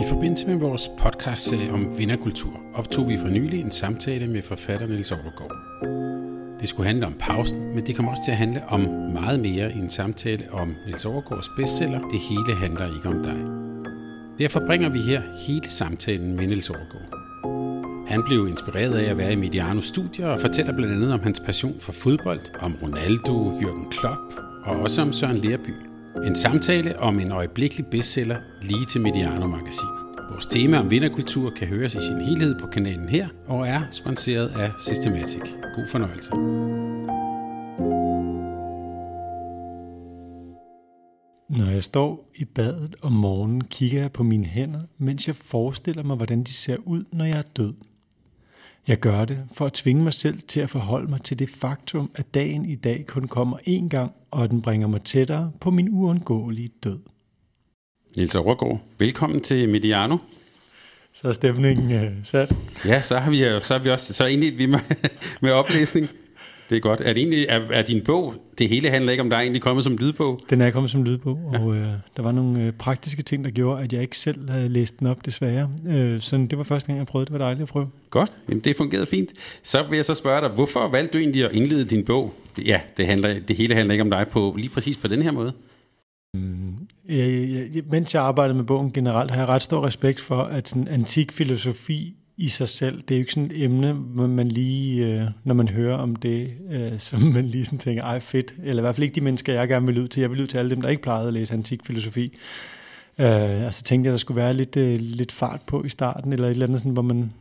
I forbindelse med vores podcast om vinderkultur optog vi for nylig en samtale med forfatter Niels Overgaard. Det skulle handle om pausen, men det kommer også til at handle om meget mere i en samtale om Niels Overgaards bestseller Det hele handler ikke om dig. Derfor bringer vi her hele samtalen med Niels Overgaard. Han blev inspireret af at være i Medianos studier og fortæller blandt andet om hans passion for fodbold, om Ronaldo, Jürgen Klopp og også om Søren Lerby. En samtale om en øjeblikkelig bestseller lige til Mediano-magasinet. Vores tema om vinderkultur kan høres i sin helhed på kanalen her og er sponsoreret af Systematic. God fornøjelse. Når jeg står i badet om morgenen, kigger jeg på mine hænder, mens jeg forestiller mig, hvordan de ser ud, når jeg er død. Jeg gør det for at tvinge mig selv til at forholde mig til det faktum, at dagen i dag kun kommer én gang, og at den bringer mig tættere på min uundgåelige død. Niels Overgaard, velkommen til Mediano. Så er stemningen øh, sat. Ja, så har vi, så har vi også så egentlig vi med, med oplæsning. Det er godt. Er, det egentlig, er, er din bog, det hele handler ikke om dig, egentlig kommet som lydbog? Den er kommet som lydbog, ja. og øh, der var nogle øh, praktiske ting, der gjorde, at jeg ikke selv havde læst den op, desværre. Øh, så det var første gang, jeg prøvede. Det var dejligt at prøve. Godt. Jamen, det fungerede fint. Så vil jeg så spørge dig, hvorfor valgte du egentlig at indlede din bog? Ja, det, handler, det hele handler ikke om dig på lige præcis på den her måde. Mm, jeg, jeg, mens jeg arbejdede med bogen generelt, har jeg ret stor respekt for, at sådan antik filosofi i sig selv. Det er jo ikke sådan et emne, hvor man lige, øh, når man hører om det, øh, som man lige sådan tænker, ej fedt, eller i hvert fald ikke de mennesker, jeg gerne vil ud til. Jeg vil ud til alle dem, der ikke plejede at læse antik filosofi. Øh, altså tænkte jeg, der skulle være lidt, øh, lidt fart på i starten, eller et eller andet, sådan, hvor man,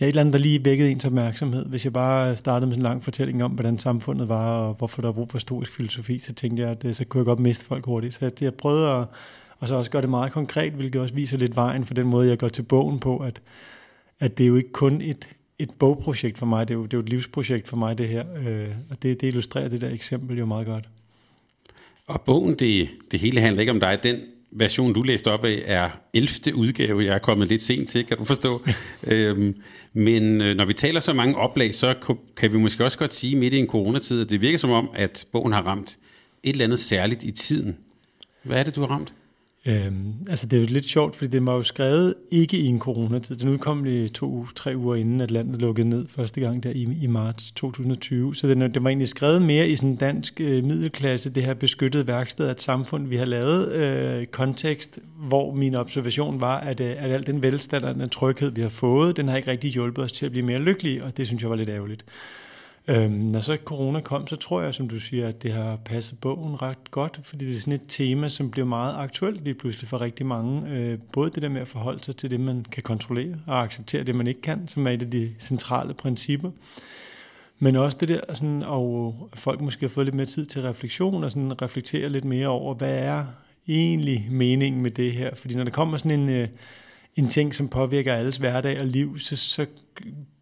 ja, et eller andet, der lige vækkede ens opmærksomhed. Hvis jeg bare startede med sådan en lang fortælling om, hvordan samfundet var, og hvorfor der var brug for historisk filosofi, så tænkte jeg, at øh, så kunne jeg godt miste folk hurtigt. Så jeg, jeg prøvede at, og så også gøre det meget konkret, hvilket også viser lidt vejen for den måde, jeg går til bogen på, at at det er jo ikke kun et, et bogprojekt for mig, det er, jo, det er jo et livsprojekt for mig, det her. Øh, og det, det illustrerer det der eksempel jo meget godt. Og bogen, det, det hele handler ikke om dig. Den version, du læste op af, er 11. udgave. Jeg er kommet lidt sent til, kan du forstå. øhm, men øh, når vi taler så mange oplag, så kan vi måske også godt sige midt i en coronatid, at det virker som om, at bogen har ramt et eller andet særligt i tiden. Hvad er det, du har ramt? Øhm, altså det er jo lidt sjovt, fordi det var jo skrevet ikke i en coronatid. Den udkom lige to-tre uger inden, at landet lukkede ned første gang der i, i marts 2020. Så den, det var egentlig skrevet mere i sådan dansk øh, middelklasse, det her beskyttede værksted af et samfund, vi har lavet øh, kontekst, hvor min observation var, at, øh, at al den velstand og den tryghed, vi har fået, den har ikke rigtig hjulpet os til at blive mere lykkelige, og det synes jeg var lidt ærgerligt. Øhm, når så corona kom, så tror jeg, som du siger, at det har passet bogen ret godt, fordi det er sådan et tema, som bliver meget aktuelt lige pludselig for rigtig mange. Øh, både det der med at forholde sig til det, man kan kontrollere, og acceptere det, man ikke kan, som er et af de centrale principper. Men også det der, sådan, og folk måske har fået lidt mere tid til refleksion, og sådan reflektere lidt mere over, hvad er egentlig meningen med det her? Fordi når der kommer sådan en, øh, en ting, som påvirker alles hverdag og liv, så, så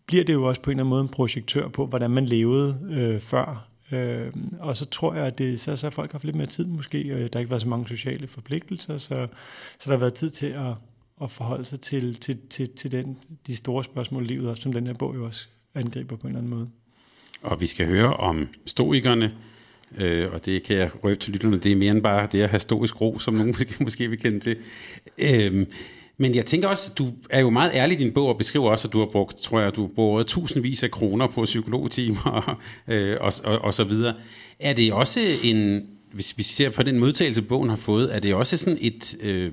bliver det jo også på en eller anden måde en projektør på, hvordan man levede øh, før. Øh, og så tror jeg, at det, så, så folk har haft lidt mere tid måske, og der har ikke været så mange sociale forpligtelser, så, så der har været tid til at, at forholde sig til, til, til, til den, de store spørgsmål i livet, også, som den her bog jo også angriber på en eller anden måde. Og vi skal høre om stoikerne, øh, og det kan jeg røbe til lytterne, det er mere end bare det at have stoisk ro, som nogen måske, måske vil kende til. Øh, men jeg tænker også, du er jo meget ærlig i din bog og beskriver også, at du har brugt, tror jeg, du har brugt tusindvis af kroner på psykologtimer øh, og, og, og så videre. Er det også en, hvis vi ser på den modtagelse, bogen har fået, er det også sådan et, øh,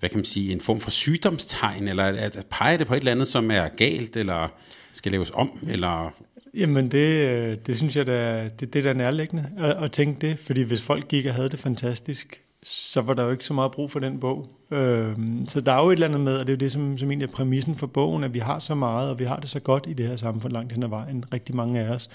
hvad kan man sige, en form for sygdomstegn, eller at, at pege det på et eller andet, som er galt, eller skal laves om, eller Jamen det, øh, det synes jeg, da, det, det er da nærliggende at, at tænke det, fordi hvis folk gik og havde det fantastisk, så var der jo ikke så meget brug for den bog. Øh, så der er jo et eller andet med, og det er jo det, som, som egentlig er præmissen for bogen, at vi har så meget, og vi har det så godt i det her samfund langt hen ad vejen, rigtig mange af os.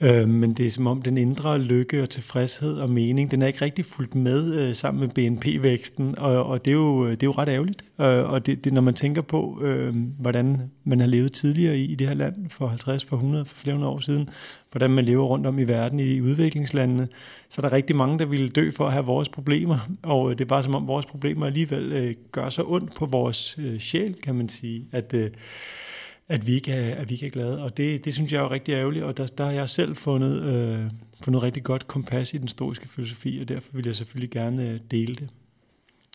Øh, men det er som om den indre lykke og tilfredshed og mening, den er ikke rigtig fulgt med øh, sammen med BNP-væksten, og, og det, er jo, det er jo ret ærgerligt. Øh, og det, det, når man tænker på, øh, hvordan man har levet tidligere i, i det her land for 50, for 100, for flere år siden, hvordan man lever rundt om i verden i udviklingslandene, så er der rigtig mange, der ville dø for at have vores problemer, og det er bare som om vores problemer alligevel øh, gør så ondt på vores øh, sjæl, kan man sige, at... Øh, at vi ikke er, at vi ikke er glade. Og det, det synes jeg er jo rigtig ærgerligt, og der, der har jeg selv fundet, øh, fundet rigtig godt kompas i den stoiske filosofi, og derfor vil jeg selvfølgelig gerne øh, dele det.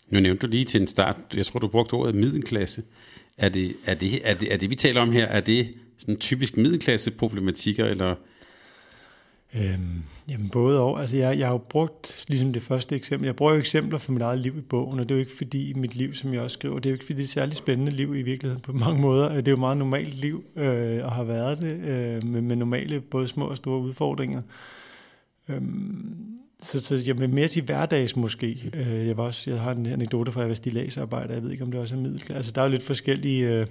Nu nævnte du lige til en start, jeg tror, du brugte ordet middelklasse. Er det, er det, er det, er det vi taler om her, er det sådan typisk middelklasse-problematikker, eller Øhm, jamen både og. Altså jeg, jeg har jo brugt, ligesom det første eksempel, jeg bruger jo eksempler fra mit eget liv i bogen, og det er jo ikke fordi mit liv, som jeg også skriver, det er jo ikke fordi det er et særligt spændende liv i virkeligheden på mange måder. Det er jo meget normalt liv, øh, og har været det, øh, med, med normale både små og store udfordringer. Øhm, så, så jeg vil mere sige hverdags måske. Øh, jeg, var også, jeg har en anekdote fra, at jeg var stilagsarbejder, jeg ved ikke, om det også er middelklasse. Altså der er jo lidt forskellige... Øh,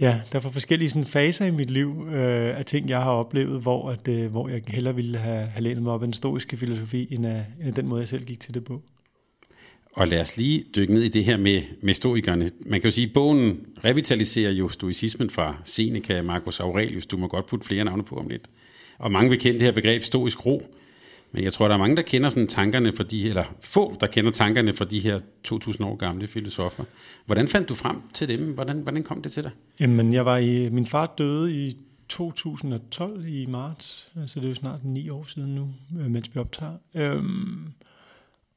Ja, der var forskellige sådan, faser i mit liv øh, af ting, jeg har oplevet, hvor, at, øh, hvor jeg hellere ville have, have lænet mig op af den stoiske filosofi, end af, end af den måde, jeg selv gik til det på. Og lad os lige dykke ned i det her med, med stoikerne. Man kan jo sige, at bogen revitaliserer jo stoicismen fra Seneca, Marcus Aurelius. Du må godt putte flere navne på om lidt. Og mange vil kende det her begreb stoisk ro. Men jeg tror, der er mange, der kender sådan tankerne for de eller få, der kender tankerne for de her 2000 år gamle filosofer. Hvordan fandt du frem til dem? Hvordan, hvordan kom det til dig? Jamen, jeg var i, min far døde i 2012 i marts, så det er jo snart ni år siden nu, øh, mens vi optager. Øhm,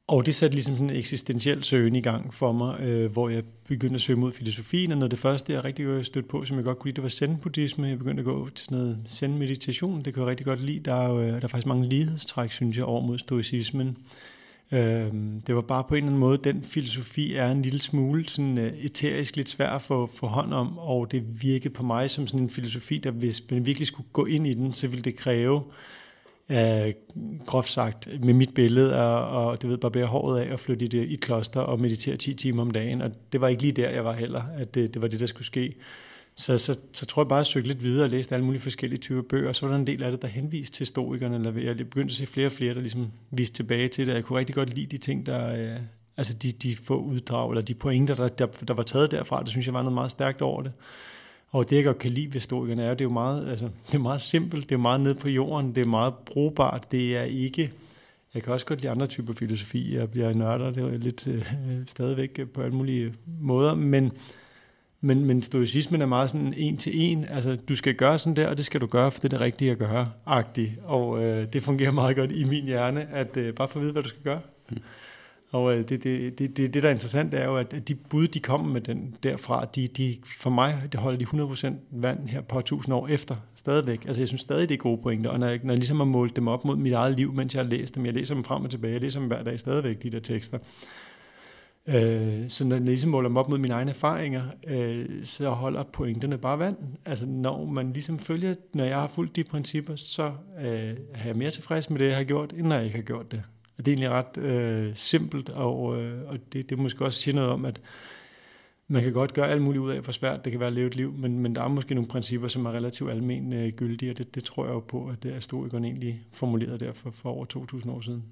og det satte ligesom sådan en eksistentiel søgen i gang for mig, øh, hvor jeg begyndte at søge mod filosofien, og noget det første, jeg rigtig godt stødt på, som jeg godt kunne lide, det var zen-buddhisme. Jeg begyndte at gå til sådan noget zen-meditation, det kunne jeg rigtig godt lide. Der er, jo, øh, der er faktisk mange lighedstræk, synes jeg, over mod stoicismen. Øh, det var bare på en eller anden måde, den filosofi er en lille smule sådan øh, eterisk lidt svær at få, få hånd om, og det virkede på mig som sådan en filosofi, der hvis man virkelig skulle gå ind i den, så ville det kræve øh, groft sagt, med mit billede, og, og det ved, barbere håret af og flytte i, det, i et kloster og meditere 10 timer om dagen. Og det var ikke lige der, jeg var heller, at det, det var det, der skulle ske. Så, så, så tror jeg bare, at jeg søgte lidt videre og læste alle mulige forskellige typer bøger, og så var der en del af det, der henviste til stoikerne, eller jeg begyndte at se flere og flere, der ligesom viste tilbage til det. Jeg kunne rigtig godt lide de ting, der, øh, altså de, de få uddrag, eller de pointer, der, der, der var taget derfra, det synes jeg var noget meget stærkt over det. Og det, jeg godt kan lide ved historikerne, er, det er jo meget, altså, det er meget simpelt, det er meget ned på jorden, det er meget brugbart, det er ikke... Jeg kan også godt lide andre typer filosofi, jeg bliver nørder, det er lidt øh, stadigvæk på alle mulige måder, men, men, men stoicismen er meget sådan en til en, altså du skal gøre sådan der, og det skal du gøre, for det er det rigtige at gøre, agtigt. Og øh, det fungerer meget godt i min hjerne, at øh, bare få at vide, hvad du skal gøre. Mm. Og øh, det, det, det, det, det, der er interessant, er jo, at de bud, de kommer med den derfra, de, de, for mig, det holder de 100% vand her på 1000 år efter, stadigvæk. Altså jeg synes stadig, det er gode pointer, og når jeg, når jeg ligesom har målt dem op mod mit eget liv, mens jeg har læst dem, jeg læser dem frem og tilbage, jeg læser dem hver dag stadigvæk, de der tekster. Øh, så når jeg ligesom måler dem op mod mine egne erfaringer, øh, så holder pointerne bare vand. Altså når man ligesom følger, når jeg har fulgt de principper, så øh, er jeg mere tilfreds med det, jeg har gjort, end når jeg ikke har gjort det. Og det er egentlig ret øh, simpelt, og, øh, og det, det måske også sige noget om, at man kan godt gøre alt muligt ud af, hvor svært det kan være at leve et liv, men, men der er måske nogle principper, som er relativt almen øh, gyldige, og det, det tror jeg jo på, at det er historikeren egentlig formuleret der for, for over 2.000 år siden.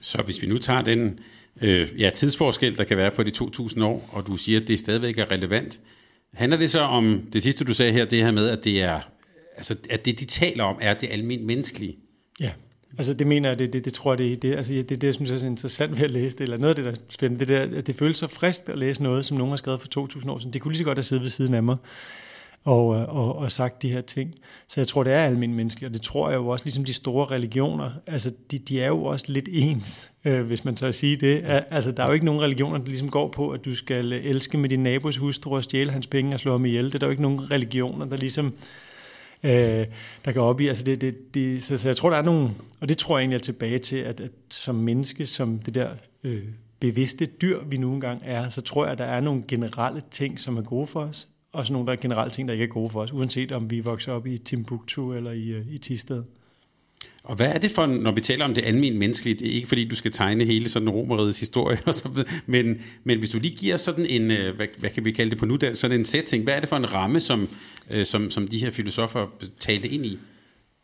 Så hvis vi nu tager den øh, ja, tidsforskel, der kan være på de 2.000 år, og du siger, at det stadigvæk er relevant, handler det så om, det sidste du sagde her, det her med, at det er, altså, at det de taler om, er det almindeligt menneskelige? Ja, Altså det mener jeg, det, det, det tror jeg, det, det, altså, det, det, jeg synes jeg er interessant ved at læse det, eller noget af det, der er spændende, det, der, at det føles så frisk at læse noget, som nogen har skrevet for 2.000 år siden. Det kunne lige så godt have siddet ved siden af mig og, øh, og, og sagt de her ting. Så jeg tror, det er almindeligt menneskeligt, og det tror jeg jo også, ligesom de store religioner, altså de, de er jo også lidt ens, øh, hvis man tør at sige det. Altså der er jo ikke nogen religioner, der ligesom går på, at du skal øh, elske med din nabos hustru og stjæle hans penge og slå ham ihjel. Det er der jo ikke nogen religioner, der ligesom øh, der går op i. Altså det, det, det, så, så jeg tror, der er nogle, og det tror jeg egentlig er tilbage til, at, at som menneske, som det der øh, bevidste dyr, vi nu engang er, så tror jeg, at der er nogle generelle ting, som er gode for os, og så nogle der er generelle ting, der ikke er gode for os, uanset om vi vokser op i Timbuktu eller i, øh, i Tisted. Og hvad er det for, når vi taler om det almindelige menneskelige, det er ikke fordi, du skal tegne hele sådan romerigets historie, og så, men, men hvis du lige giver sådan en, øh, hvad, hvad kan vi kalde det på nu, sådan en setting, hvad er det for en ramme, som, øh, som, som de her filosofer talte ind i?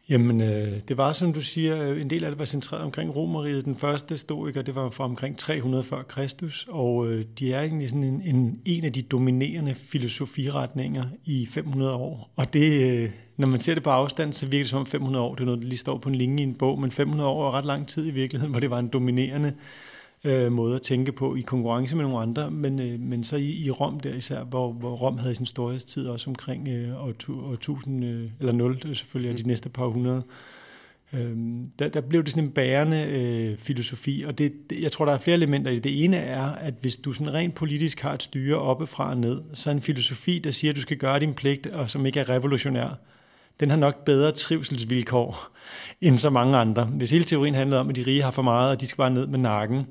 Jamen, øh, det var, som du siger, øh, en del af det var centreret omkring Romeriet. Den første stoiker, det var fra omkring 300 før Kristus, og øh, de er egentlig sådan en, en, en af de dominerende filosofiretninger i 500 år. Og det, øh, når man ser det på afstand, så virker det som om 500 år, det er noget, der lige står på en linje i en bog, men 500 år er ret lang tid i virkeligheden, hvor det var en dominerende øh, måde at tænke på i konkurrence med nogle andre, men, øh, men så i, i Rom der især, hvor, hvor Rom havde sin storhedstid også omkring øh, år, år 1000, øh, eller 0 selvfølgelig, de næste par hundrede. Øhm, der, der blev det sådan en bærende øh, filosofi, og det, det, jeg tror, der er flere elementer i det. Det ene er, at hvis du sådan rent politisk har et styre oppefra og ned, så er en filosofi, der siger, at du skal gøre din pligt, og som ikke er revolutionær, den har nok bedre trivselsvilkår end så mange andre. Hvis hele teorien handlede om, at de rige har for meget, og de skal bare ned med nakken,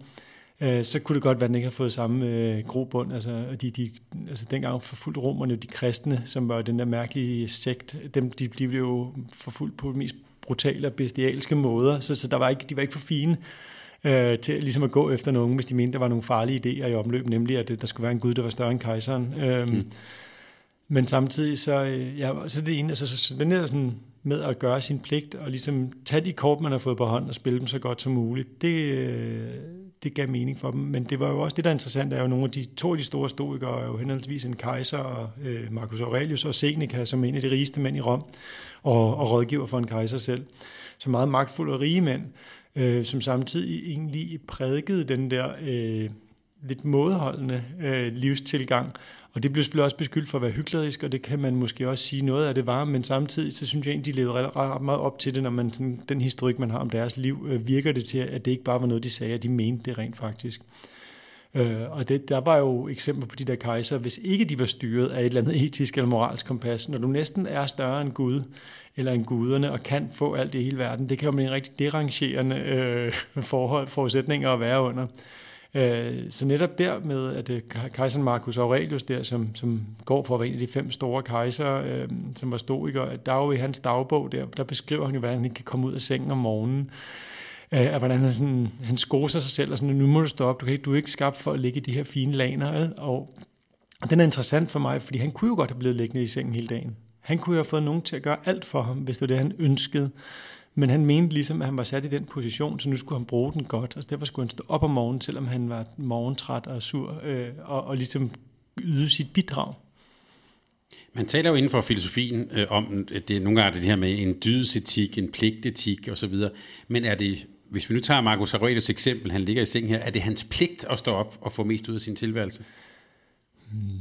øh, så kunne det godt være, at den ikke har fået samme øh, grobund. Altså, de, de, altså dengang forfulgte romerne de kristne, som var den der mærkelige sekt, dem, de, de blev jo forfulgt på de mest brutale og bestialske måder, så, så der var ikke, de var ikke for fine øh, til ligesom at gå efter nogen, hvis de mente, der var nogle farlige idéer i omløb, nemlig at øh, der skulle være en gud, der var større end kejseren. Øh, mm. Men samtidig så, øh, ja, så det ene, altså, så, så den der sådan, med at gøre sin pligt, og ligesom tage de kort, man har fået på hånden og spille dem så godt som muligt, det, øh, det gav mening for dem. Men det var jo også det, der er interessant, er jo nogle af de to af de store stoikere, er jo henholdsvis en kejser, og øh, Marcus Aurelius og Seneca, som en af de rigeste mænd i Rom, og, og rådgiver for en kejser selv. Så meget magtfulde og rige mænd, øh, som samtidig egentlig prædikede den der øh, lidt modholdende øh, livstilgang, og det blev selvfølgelig også beskyldt for at være hyklerisk, og det kan man måske også sige noget af det var, men samtidig så synes jeg egentlig, de levede ret meget op til det, når man sådan, den historik, man har om deres liv, øh, virker det til, at det ikke bare var noget, de sagde, at de mente det rent faktisk. Øh, og det, der var jo eksempler på de der kejser, hvis ikke de var styret af et eller andet etisk eller moralsk kompas, når du næsten er større end Gud, eller end guderne, og kan få alt det i hele verden, det kan jo blive en rigtig derangerende øh, forhold, forudsætninger at være under. Øh, så netop der med, at øh, kejseren Marcus Aurelius der, som, som går for at være en af de fem store kejser, øh, som var stoiker, der er jo i hans dagbog der, der beskriver han jo, hvordan han kan komme ud af sengen om morgenen, af at hvordan han, sådan, han skoser sig selv, og sådan, nu må du stoppe, du, kan ikke, du er ikke skabt for at ligge i de her fine laner, og den er interessant for mig, fordi han kunne jo godt have blevet liggende i sengen hele dagen. Han kunne jo have fået nogen til at gøre alt for ham, hvis det var det, han ønskede. Men han mente ligesom, at han var sat i den position, så nu skulle han bruge den godt. Altså derfor skulle han stå op om morgenen, selvom han var morgentræt og sur, øh, og, og ligesom yde sit bidrag. Man taler jo inden for filosofien øh, om, at det nogle gange er det her med en dydsetik, en pligtetik osv., men er det, hvis vi nu tager Marcus Aurelius eksempel, han ligger i sengen her, er det hans pligt at stå op og få mest ud af sin tilværelse? Hmm.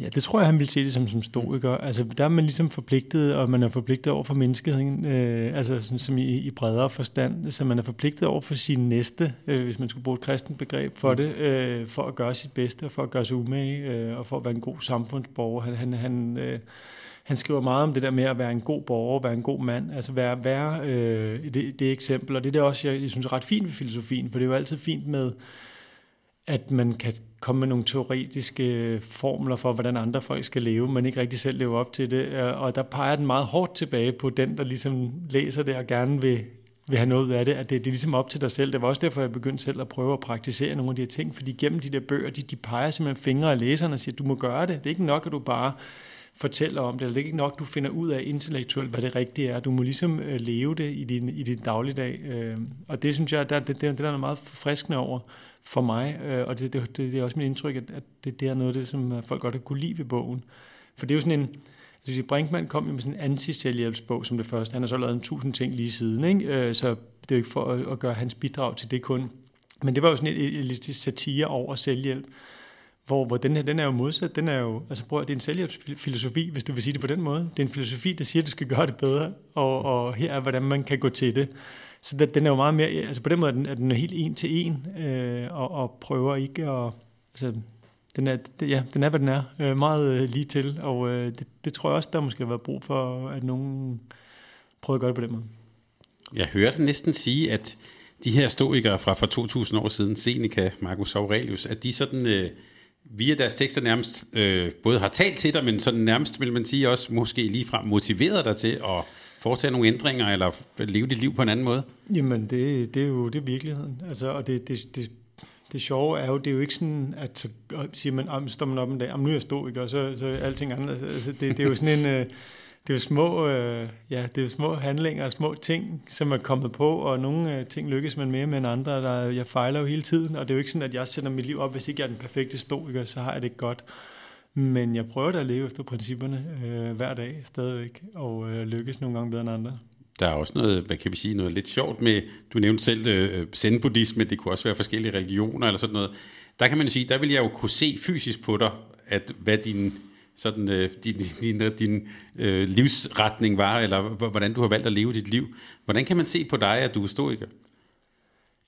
Ja, det tror jeg, han vil se det som, som stoiker. Altså, der er man ligesom forpligtet, og man er forpligtet over for menneskeheden, øh, altså sådan, som i, i bredere forstand. Så man er forpligtet over for sin næste, øh, hvis man skulle bruge et kristent begreb for det, øh, for at gøre sit bedste, og for at gøre sig umage, øh, og for at være en god samfundsborger. Han, han, han, øh, han skriver meget om det der med at være en god borger, være en god mand, altså være, være øh, det, det eksempel. Og det er det også, jeg, jeg synes er ret fint ved filosofien, for det er jo altid fint med, at man kan komme med nogle teoretiske formler for, hvordan andre folk skal leve, men ikke rigtig selv leve op til det. Øh, og der peger den meget hårdt tilbage på den, der ligesom læser det og gerne vil, vil have noget ud af det, at det, det er ligesom op til dig selv. Det var også derfor, jeg begyndte selv at prøve at praktisere nogle af de her ting, fordi gennem de der bøger, de, de peger simpelthen fingre af læserne og siger, du må gøre det. Det er ikke nok, at du bare fortæller om det, eller det er ikke nok, du finder ud af intellektuelt, hvad det rigtige er. Du må ligesom øh, leve det i din, i din dagligdag. Øh, og det synes jeg, der, det, det, det er noget meget forfriskende over, for mig, øh, og det, det, det er også mit indtryk, at, at det, det er noget af det, som øh, folk godt har kunne lide ved bogen. For det er jo sådan en, jeg sige, Brinkmann kom jo med sådan en anti-selvhjælpsbog som det første. Han har så lavet en tusind ting lige siden, ikke? Øh, så det er jo ikke for at, at gøre hans bidrag til det kun. Men det var jo sådan et, et, et satire over selvhjælp, hvor, hvor den her, den er jo modsat. Den er jo, altså prøv, det er en selvhjælpsfilosofi, hvis du vil sige det på den måde. Det er en filosofi, der siger, at du skal gøre det bedre, og, og her er, hvordan man kan gå til det. Så den, den er jo meget mere, altså på den måde er den, er den helt en til en, øh, og, og prøver ikke at, altså den er, ja, den er, hvad den er, øh, meget øh, lige til, og øh, det, det tror jeg også, der måske har været brug for, at nogen prøver at gøre det på den måde. Jeg hørte næsten sige, at de her stoikere fra for 2000 år siden, Seneca, Marcus Aurelius, at de sådan øh, via deres tekster nærmest øh, både har talt til dig, men sådan nærmest, vil man sige, også måske ligefrem motiveret dig til at foretage nogle ændringer, eller leve dit liv på en anden måde? Jamen, det, det er jo det er virkeligheden. Altså, og det, det, det, det sjove er jo, det er jo ikke sådan, at så siger man, ah, står man op en dag, nu er jeg stå, ikke? og så, så er alting andet. Altså, det, det er jo sådan en, øh, det er jo små, øh, ja, det er jo små handlinger og små ting, som er kommet på, og nogle øh, ting lykkes man mere med end andre. Der, jeg fejler jo hele tiden, og det er jo ikke sådan, at jeg sætter mit liv op, hvis ikke jeg er den perfekte stoiker, så har jeg det ikke godt. Men jeg prøver da at leve efter principperne øh, hver dag stadigvæk, og øh, lykkes nogle gange bedre end andre. Der er også noget, hvad kan vi sige, noget lidt sjovt med, du nævnte selv øh, zen-buddhisme, det kunne også være forskellige religioner eller sådan noget. Der kan man sige, der vil jeg jo kunne se fysisk på dig, at hvad din sådan, øh, din, din, din øh, livsretning var, eller hvordan du har valgt at leve dit liv. Hvordan kan man se på dig, at du er stoiker?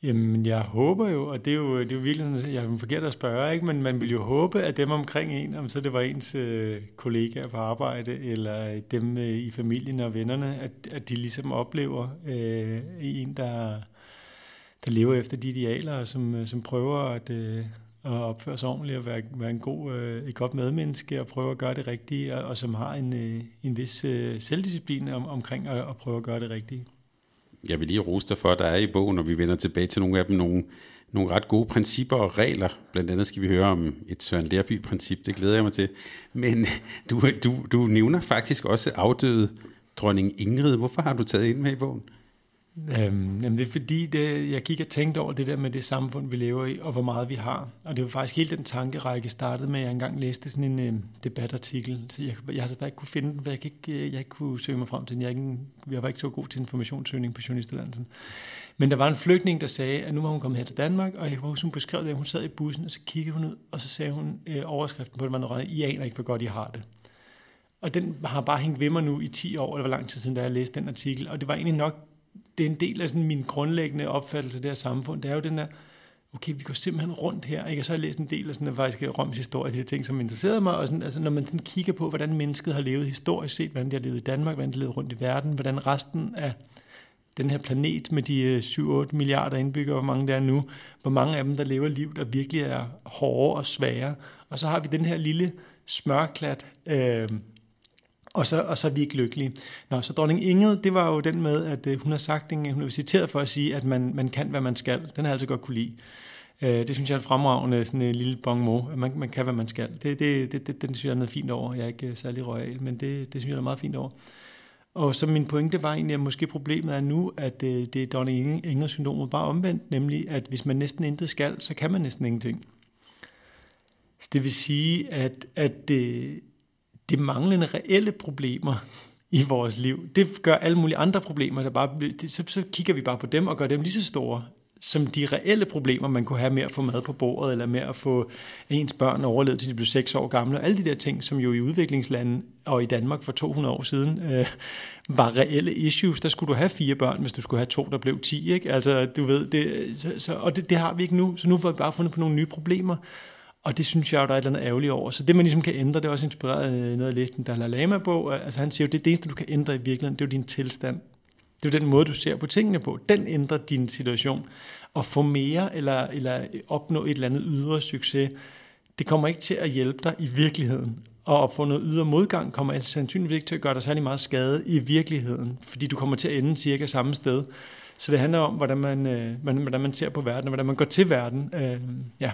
Jamen, jeg håber jo, og det er jo, det er jo virkelig, jeg er forkert at spørge, ikke? men man vil jo håbe, at dem omkring en, om så det var ens øh, kollegaer på arbejde, eller dem øh, i familien og vennerne, at, at de ligesom oplever øh, en, der, der lever efter de idealer, og som, øh, som prøver at, øh, at opføre sig ordentligt, og være, være en god, øh, et godt medmenneske, og prøve at gøre det rigtige, og, og som har en, øh, en vis øh, selvdisciplin om, omkring at, at prøve at gøre det rigtige jeg vil lige rose dig for, at der er i bogen, og vi vender tilbage til nogle af dem, nogle, nogle ret gode principper og regler. Blandt andet skal vi høre om et Søren Lærby-princip, det glæder jeg mig til. Men du, du, du nævner faktisk også afdøde dronning Ingrid. Hvorfor har du taget ind med i bogen? Øhm, jamen det er fordi, det, jeg gik og tænkte over det der med det samfund, vi lever i, og hvor meget vi har. Og det var faktisk hele den tankerække startede med, at jeg engang læste sådan en øh, debatartikel. Så jeg, jeg havde bare ikke kunne finde den, for jeg, ikke, øh, jeg ikke kunne søge mig frem til den. Jeg, ikke, jeg var ikke så god til informationssøgning på journalisterlandsen. Men der var en flygtning, der sagde, at nu var hun kommet her til Danmark, og jeg var hun beskrev det, at hun sad i bussen, og så kiggede hun ud, og så sagde hun øh, overskriften på det, var noget, I aner ikke, hvor godt I har det. Og den har bare hængt ved mig nu i 10 år, eller hvor lang tid siden, da jeg læste den artikel. Og det var egentlig nok det er en del af sådan min grundlæggende opfattelse af det her samfund. Det er jo den der, okay, vi går simpelthen rundt her. Ikke? Og så har jeg læst en del af sådan en faktisk øh, Roms historie, de her ting, som interesserede mig. Og sådan, altså, når man sådan kigger på, hvordan mennesket har levet historisk set, hvordan de har levet i Danmark, hvordan de har levet rundt i verden, hvordan resten af den her planet med de øh, 7-8 milliarder indbyggere, hvor mange der er nu, hvor mange af dem, der lever liv, der virkelig er hårde og svære. Og så har vi den her lille smørklat, øh, og så, og så er vi ikke lykkelige. Nå, så dronning Inget, det var jo den med, at øh, hun har sagt, hun er citeret for at sige, at man, man kan, hvad man skal. Den har jeg altså godt kunne lide. Øh, det synes jeg er et fremragende sådan en lille bon mot, at man, man kan, hvad man skal. Det, det, det, det, den synes jeg er noget fint over. Jeg er ikke øh, særlig royal, men det, det synes jeg er meget fint over. Og så min pointe var egentlig, at måske problemet er nu, at øh, det er dronning Ingers syndromet bare omvendt, nemlig at hvis man næsten intet skal, så kan man næsten ingenting. Så det vil sige, at, at det, de manglende reelle problemer i vores liv, det gør alle mulige andre problemer, der bare, så, så kigger vi bare på dem og gør dem lige så store, som de reelle problemer, man kunne have med at få mad på bordet, eller med at få ens børn overlevet til de blev 6 år gamle, og alle de der ting, som jo i udviklingslandet og i Danmark for 200 år siden øh, var reelle issues. Der skulle du have fire børn, hvis du skulle have to, der blev 10. Ikke? Altså, du ved, det, så, så, og det, det har vi ikke nu, så nu får vi bare fundet på nogle nye problemer, og det synes jeg jo, der er et eller andet ærgerligt over. Så det, man ligesom kan ændre, det er også inspireret af noget, jeg læste den Dalai Lama-bog. Altså han siger jo, det, det eneste, du kan ændre i virkeligheden, det er jo din tilstand. Det er jo den måde, du ser på tingene på. Den ændrer din situation. Og få mere eller, eller opnå et eller andet ydre succes, det kommer ikke til at hjælpe dig i virkeligheden. Og at få noget ydre modgang kommer altså sandsynligvis ikke til at gøre dig særlig meget skade i virkeligheden, fordi du kommer til at ende cirka samme sted. Så det handler om, hvordan man, øh, hvordan man ser på verden, og hvordan man går til verden. Øh, ja.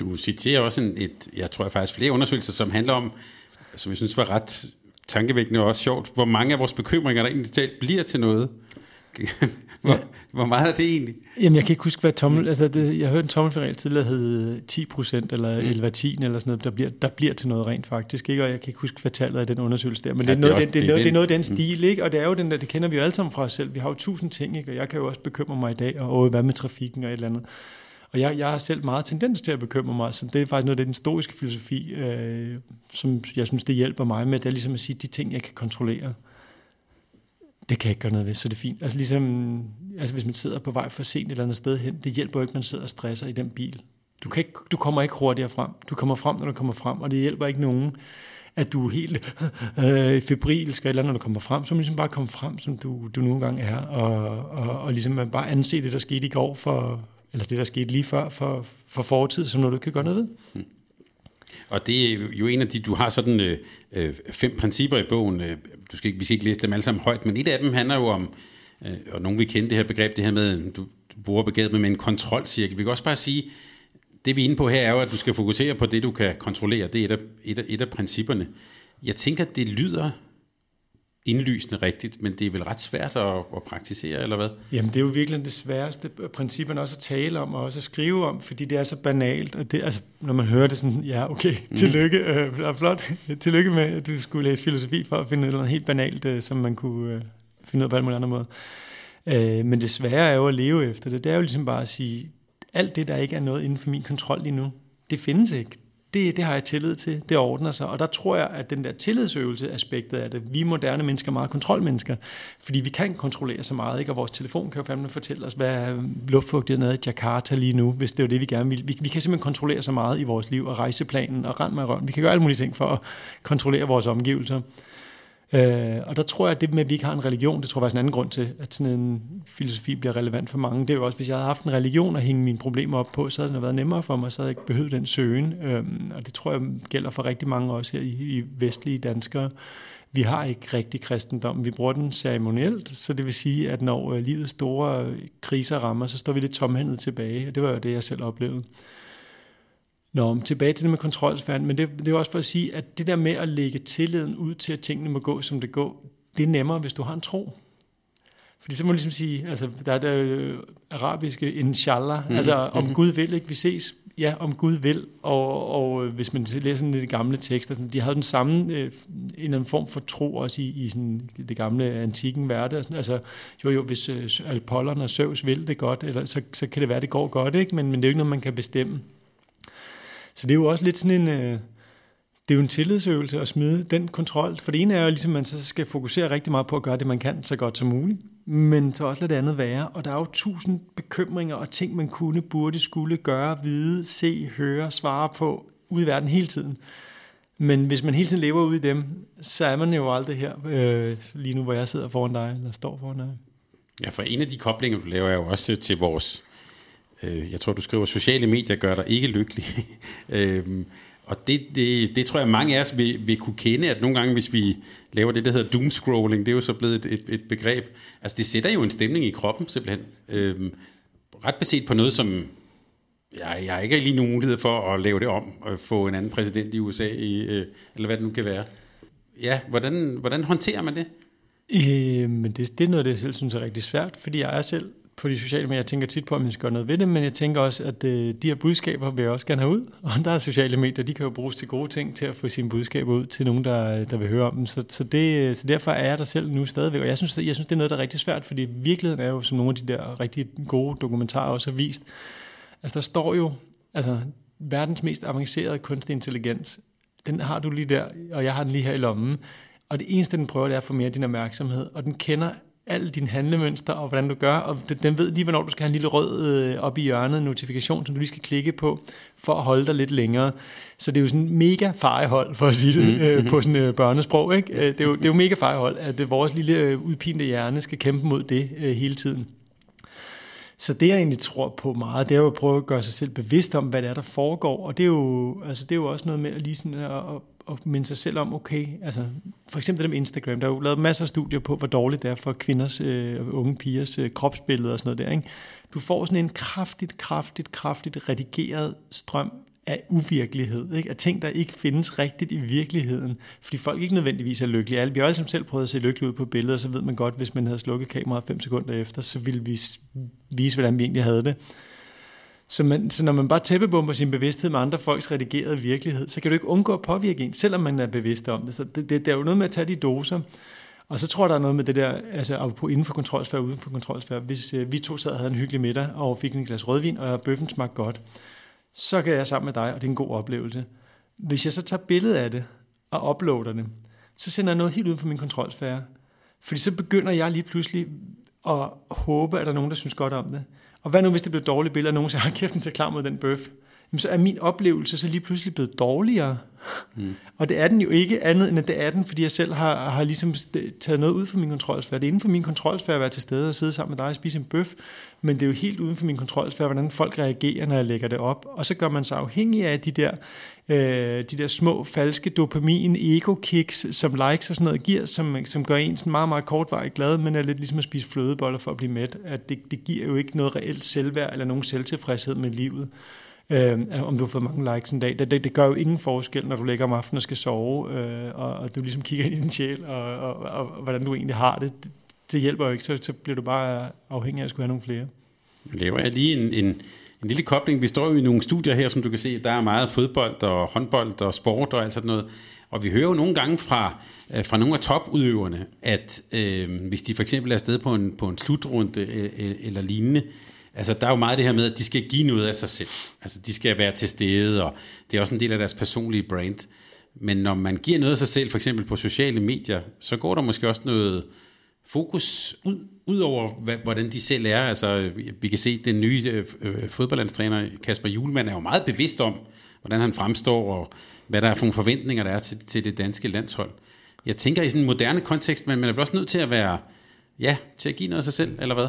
Du citerer også en, et, jeg tror faktisk flere undersøgelser, som handler om, som jeg synes var ret tankevækkende og også sjovt, hvor mange af vores bekymringer, der egentlig talt bliver til noget. hvor, ja. hvor meget er det egentlig? Jamen, jeg kan ikke huske, hvad tommel... Mm. Altså, det, jeg hørte en tommelfinal tidligere, der hed 10 procent, eller, mm. eller hver 10, eller sådan noget, der bliver, der bliver til noget rent faktisk, ikke? Og jeg kan ikke huske, hvad tallet af den undersøgelse der, men ja, det, er noget, det, det, det, det, er noget af den stil, ikke? Og det er jo den der, det kender vi jo alle sammen fra os selv. Vi har jo tusind ting, ikke? Og jeg kan jo også bekymre mig i dag, og, og hvad med trafikken og et eller andet. Og jeg, jeg har selv meget tendens til at bekymre mig, så det er faktisk noget af den historiske filosofi, øh, som jeg synes, det hjælper mig med, det er ligesom at sige, de ting, jeg kan kontrollere, det kan jeg ikke gøre noget ved, så det er fint. Altså ligesom, altså hvis man sidder på vej for sent et eller andet sted hen, det hjælper jo ikke, at man sidder og stresser i den bil. Du, kan ikke, du kommer ikke hurtigere frem. Du kommer frem, når du kommer frem, og det hjælper ikke nogen, at du er helt øh, febrilsk eller når du kommer frem, så må ligesom bare komme frem, som du, du nogle gange er, og, og, og ligesom bare anse det, der skete i går for, eller det, der skete lige før for, for fortid, som noget, du kan gøre noget ved. Mm. Og det er jo en af de, du har sådan øh, øh fem principper i bogen. Øh, du skal ikke, vi skal ikke læse dem alle sammen højt, men et af dem handler jo om, øh, og nogen vil kende det her begreb, det her med, du, du bruger begrebet med en kontrolcirkel. Vi kan også bare sige, det vi er inde på her er jo, at du skal fokusere på det, du kan kontrollere. Det er et af, et af, et af principperne. Jeg tænker, det lyder indlysende rigtigt, men det er vel ret svært at, at praktisere, eller hvad? Jamen, det er jo virkelig det sværeste principperne også at tale om, og også at skrive om, fordi det er så banalt, og det, altså, når man hører det sådan, ja, okay, mm. tillykke, øh, flot, tillykke med, at du skulle læse filosofi for at finde noget helt banalt, øh, som man kunne øh, finde ud af på alle mulige andre måder. Øh, men det svære er jo at leve efter det, det er jo ligesom bare at sige, alt det, der ikke er noget inden for min kontrol lige nu, det findes ikke det, det har jeg tillid til, det ordner sig. Og der tror jeg, at den der tillidsøvelse aspektet af det, vi moderne mennesker er meget kontrolmennesker, fordi vi kan kontrollere så meget, ikke? og vores telefon kan jo fandme fortælle os, hvad luftfugtigheden er i Jakarta lige nu, hvis det er det, vi gerne vil. Vi, vi kan simpelthen kontrollere så meget i vores liv, og rejseplanen, og rend med røven. Vi kan gøre alle mulige ting for at kontrollere vores omgivelser. Øh, og der tror jeg, at det med, at vi ikke har en religion, det tror jeg faktisk en anden grund til, at sådan en filosofi bliver relevant for mange. Det er jo også, hvis jeg havde haft en religion at hænge mine problemer op på, så havde det været nemmere for mig, så havde jeg ikke behøvet den søgen. Øh, og det tror jeg gælder for rigtig mange også her i, i vestlige danskere. Vi har ikke rigtig kristendom. Vi bruger den ceremonielt, så det vil sige, at når øh, livets store øh, kriser rammer, så står vi lidt tomhændet tilbage. Og det var jo det, jeg selv oplevede. Nå, tilbage til det med kontrolsfærden, men det, det er også for at sige, at det der med at lægge tilliden ud til, at tingene må gå, som det går, det er nemmere, hvis du har en tro. Fordi så må du ligesom sige, altså der er det øh, arabiske inshallah, mm. altså om mm. Gud vil, ikke? Vi ses, ja, om Gud vil, og, og øh, hvis man læser sådan de gamle tekster, sådan, de havde den samme, øh, en eller anden form for tro også i, i sådan, det gamle antikken verden. Altså, jo jo, hvis øh, Apollon og Zeus vil det godt, eller, så, så kan det være, det går godt, ikke? Men, men det er jo ikke noget, man kan bestemme. Så det er jo også lidt sådan en... Øh, det er jo en tillidsøvelse at smide den kontrol. For det ene er jo ligesom, at man så skal fokusere rigtig meget på at gøre det, man kan, så godt som muligt. Men så også lade det andet være. Og der er jo tusind bekymringer og ting, man kunne, burde, skulle gøre, vide, se, høre, svare på ude i verden hele tiden. Men hvis man hele tiden lever ude i dem, så er man jo aldrig her, øh, lige nu hvor jeg sidder foran dig, eller står foran dig. Ja, for en af de koblinger, du laver, er jo også til vores øh, jeg tror du skriver, sociale medier gør dig ikke lykkelig. øhm, og det, det, det tror jeg mange af os vil, vil kunne kende, at nogle gange, hvis vi laver det, der hedder doomscrolling, det er jo så blevet et, et, et begreb. Altså det sætter jo en stemning i kroppen simpelthen. Øhm, ret beset på noget, som jeg, jeg ikke har lige nogen mulighed for at lave det om, og få en anden præsident i USA, i, øh, eller hvad det nu kan være. Ja, hvordan, hvordan håndterer man det? Øh, men det, det er noget, det jeg selv synes er rigtig svært, fordi jeg er selv på de sociale medier. Jeg tænker tit på, at man skal gøre noget ved det, men jeg tænker også, at øh, de her budskaber vil jeg også gerne have ud. Og der er sociale medier, de kan jo bruges til gode ting, til at få sine budskaber ud til nogen, der, der vil høre om dem. Så, så, det, øh, så derfor er jeg der selv nu stadigvæk. Og jeg synes, jeg synes, det er noget, der er rigtig svært, fordi virkeligheden er jo, som nogle af de der rigtig gode dokumentarer også har vist, altså der står jo, altså verdens mest avancerede kunstig intelligens, den har du lige der, og jeg har den lige her i lommen. Og det eneste, den prøver, det er at få mere din opmærksomhed. Og den kender alle dine handlemønster og hvordan du gør, og den ved lige, hvornår du skal have en lille rød øh, op i hjørnet notifikation, som du lige skal klikke på, for at holde dig lidt længere. Så det er jo sådan mega fejhold, for at sige det mm, øh, på sådan øh, børnesprog. Ikke? Øh, det, er jo, det er jo mega fejhold, at det, vores lille øh, udpinte hjerne skal kæmpe mod det øh, hele tiden. Så det, jeg egentlig tror på meget, det er jo at prøve at gøre sig selv bevidst om, hvad det er, der foregår. Og det er jo, altså, det er jo også noget med at lige sådan at, at at minde sig selv om, okay, altså for eksempel det med Instagram, der er jo lavet masser af studier på, hvor dårligt det er for kvinders øh, unge pigers øh, kropsbilleder og sådan noget der, ikke? Du får sådan en kraftigt, kraftigt, kraftigt redigeret strøm af uvirkelighed, ikke? af ting, der ikke findes rigtigt i virkeligheden, fordi folk ikke nødvendigvis er lykkelige. Vi har alle selv prøvet at se lykkelige ud på billeder, så ved man godt, hvis man havde slukket kameraet 5 sekunder efter, så ville vi vise, hvordan vi egentlig havde det. Så, man, så når man bare tæppebomber sin bevidsthed med andre folks redigerede virkelighed, så kan du ikke undgå at påvirke en, selvom man er bevidst om det. Så det, det, det er jo noget med at tage de doser. Og så tror jeg, der er noget med det der, altså på inden for kontrolsfærd, uden for kontrolsfærd. Hvis øh, vi to sad og havde en hyggelig middag, og fik en glas rødvin, og bøffen smagte godt, så kan jeg sammen med dig, og det er en god oplevelse. Hvis jeg så tager billede af det, og uploader det, så sender jeg noget helt uden for min kontrolsfære. Fordi så begynder jeg lige pludselig at håbe, at der er nogen, der synes godt om det. Og hvad nu, hvis det bliver dårlige billeder, og nogen siger, kæften til klar mod den bøf? Jamen, så er min oplevelse så lige pludselig blevet dårligere. Mm. Og det er den jo ikke andet, end at det er den, fordi jeg selv har, har ligesom taget noget ud for min kontrolsfære. Det er inden for min kontrolsfære at være til stede og sidde sammen med dig og spise en bøf, men det er jo helt uden for min kontrolsfære, hvordan folk reagerer, når jeg lægger det op. Og så gør man sig afhængig af de der, øh, de der små, falske dopamin, ego-kicks, som likes og sådan noget giver, som, som gør en sådan meget, meget kortvarigt glad, men er lidt ligesom at spise flødeboller for at blive mæt. At det, det giver jo ikke noget reelt selvværd eller nogen selvtilfredshed med livet øh, om du har fået mange likes en dag. Det, det, det gør jo ingen forskel, når du ligger om aftenen og skal sove, øh, og, og du ligesom kigger ind i din sjæl, og, og, og, og hvordan du egentlig har det. det. Det hjælper jo ikke, så, så bliver du bare afhængig af at skulle have nogle flere. Nu laver jeg lige en, en, en lille kobling. Vi står jo i nogle studier her, som du kan se, der er meget fodbold og håndbold og sport og alt sådan noget. Og vi hører jo nogle gange fra, øh, fra nogle af topudøverne, at øh, hvis de for eksempel er afsted på en, på en slutrunde øh, øh eller lignende, Altså, der er jo meget det her med, at de skal give noget af sig selv. Altså, de skal være til stede, og det er også en del af deres personlige brand. Men når man giver noget af sig selv, for eksempel på sociale medier, så går der måske også noget fokus ud, ud over, hvad, hvordan de selv er. Altså, vi kan se, at den nye øh, øh fodboldlandstræner, Kasper Julemand, er jo meget bevidst om, hvordan han fremstår, og hvad der er for nogle forventninger, der er til, til det danske landshold. Jeg tænker i sådan en moderne kontekst, men man er vel også nødt til at være, ja, til at give noget af sig selv, eller hvad?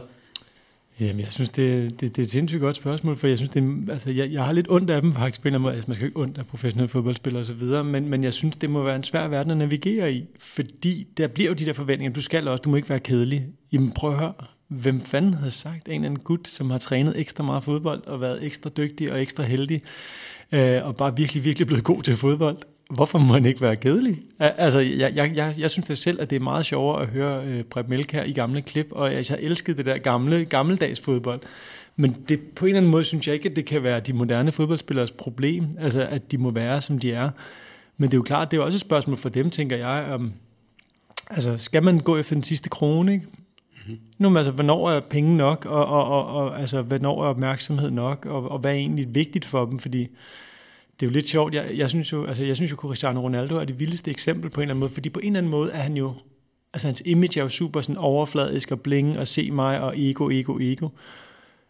Jamen, jeg synes, det, det, det er et sindssygt godt spørgsmål, for jeg synes, det, altså, jeg, jeg har lidt ondt af dem faktisk på en eller anden måde. Altså, man skal ikke ondt af professionelle fodboldspillere osv., men, men jeg synes, det må være en svær verden at navigere i, fordi der bliver jo de der forventninger. Du skal også, du må ikke være kedelig. Jamen, prøv at høre. Hvem fanden havde sagt, en eller anden gut, som har trænet ekstra meget fodbold og været ekstra dygtig og ekstra heldig, øh, og bare virkelig, virkelig blevet god til fodbold, hvorfor må han ikke være kedelig? Altså, jeg, jeg, jeg, jeg synes det selv, at det er meget sjovere at høre øh, Preb her i gamle klip, og jeg, jeg elskede det der gamle, gammeldags fodbold. Men det, på en eller anden måde synes jeg ikke, at det kan være de moderne fodboldspillers problem, altså at de må være, som de er. Men det er jo klart, det er også et spørgsmål for dem, tænker jeg, om, altså skal man gå efter den sidste krone, ikke? Mm-hmm. Nu, altså, hvornår er penge nok, og, og, og, og altså, hvornår er opmærksomhed nok, og, og hvad er egentlig vigtigt for dem, fordi det er jo lidt sjovt. Jeg, jeg synes jo, altså, jeg synes jo, Cristiano Ronaldo er det vildeste eksempel på en eller anden måde, fordi på en eller anden måde er han jo, altså hans image er jo super sådan overfladisk og blinge og se mig og ego, ego, ego.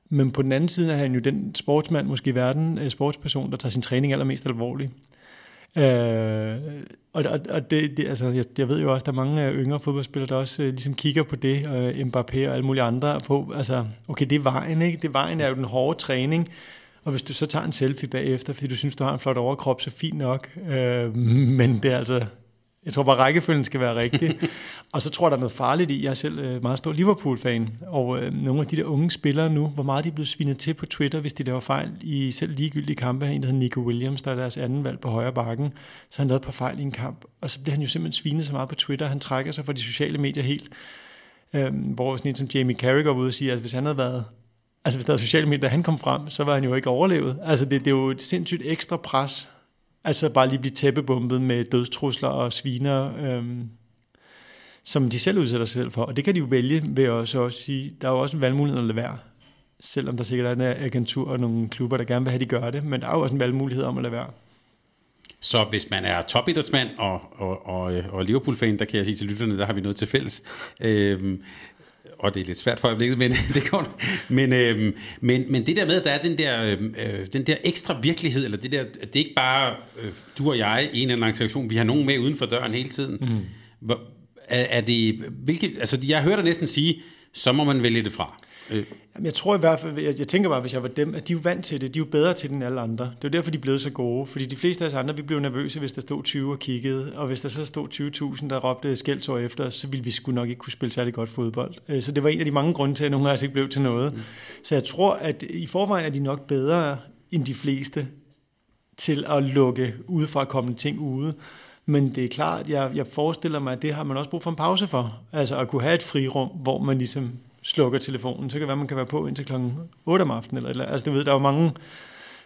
Men på den anden side er han jo den sportsmand, måske i verden, øh, sportsperson, der tager sin træning allermest alvorligt. Øh, og og, og det, det, altså, jeg, jeg ved jo også, at der er mange yngre fodboldspillere, der også øh, ligesom kigger på det, og Mbappé og alle mulige andre på, altså, okay, det er vejen, ikke? Det vejen er jo den hårde træning, og hvis du så tager en selfie bagefter, fordi du synes, du har en flot overkrop, så fint nok. Øh, men det er altså, jeg tror bare, rækkefølgen skal være rigtig. og så tror jeg, der er noget farligt i. Jeg er selv øh, meget stor Liverpool-fan, og øh, nogle af de der unge spillere nu, hvor meget de er blevet svinet til på Twitter, hvis de laver fejl i selv ligegyldige kampe. En, der hedder Nico Williams, der er deres anden valg på højre bakken, så han lavet et par fejl i en kamp, og så bliver han jo simpelthen svinet så meget på Twitter, han trækker sig fra de sociale medier helt. Øh, hvor sådan en som Jamie Carragher var ude og sige, at hvis han havde været altså hvis der var sociale medier, da han kom frem, så var han jo ikke overlevet. Altså det, det er jo et sindssygt ekstra pres, altså bare lige blive tæppebumpet med dødstrusler og sviner, øhm, som de selv udsætter sig selv for. Og det kan de jo vælge ved at også sige, der er jo også en valgmulighed at lade være. Selvom der sikkert er en agentur og nogle klubber, der gerne vil have, at de gør det. Men der er jo også en valgmulighed om at lade være. Så hvis man er topidrætsmand og, og, og, og Liverpool-fan, der kan jeg sige til lytterne, der har vi noget til fælles. Øhm, og det er lidt svært for øjeblikket, men det går. Men, øhm, men, men det der med, at der er den der, øhm, øh, den der ekstra virkelighed, eller det der, det er ikke bare øh, du og jeg i en eller anden situation, vi har nogen med uden for døren hele tiden. Mm. Hvor, er, er det, hvilket, altså jeg hører dig næsten sige, så må man vælge det fra. Øh. Jamen, jeg tror i hvert fald, jeg, jeg tænker bare, hvis jeg var dem, at de er jo vant til det. De er jo bedre til det end alle andre. Det er jo derfor, de er blevet så gode. Fordi de fleste af os andre, vi blev nervøse, hvis der stod 20 og kiggede. Og hvis der så stod 20.000, der råbte skældsår efter så ville vi sgu nok ikke kunne spille særlig godt fodbold. Øh, så det var en af de mange grunde til, at nogle af os ikke blev til noget. Mm. Så jeg tror, at i forvejen er de nok bedre end de fleste til at lukke udefra kommende ting ude. Men det er klart, jeg, jeg forestiller mig, at det har man også brug for en pause for. Altså at kunne have et frirum, hvor man ligesom slukker telefonen, så kan det være, man kan være på indtil klokken 8 om aftenen. Eller, eller, altså, du ved, der er jo mange,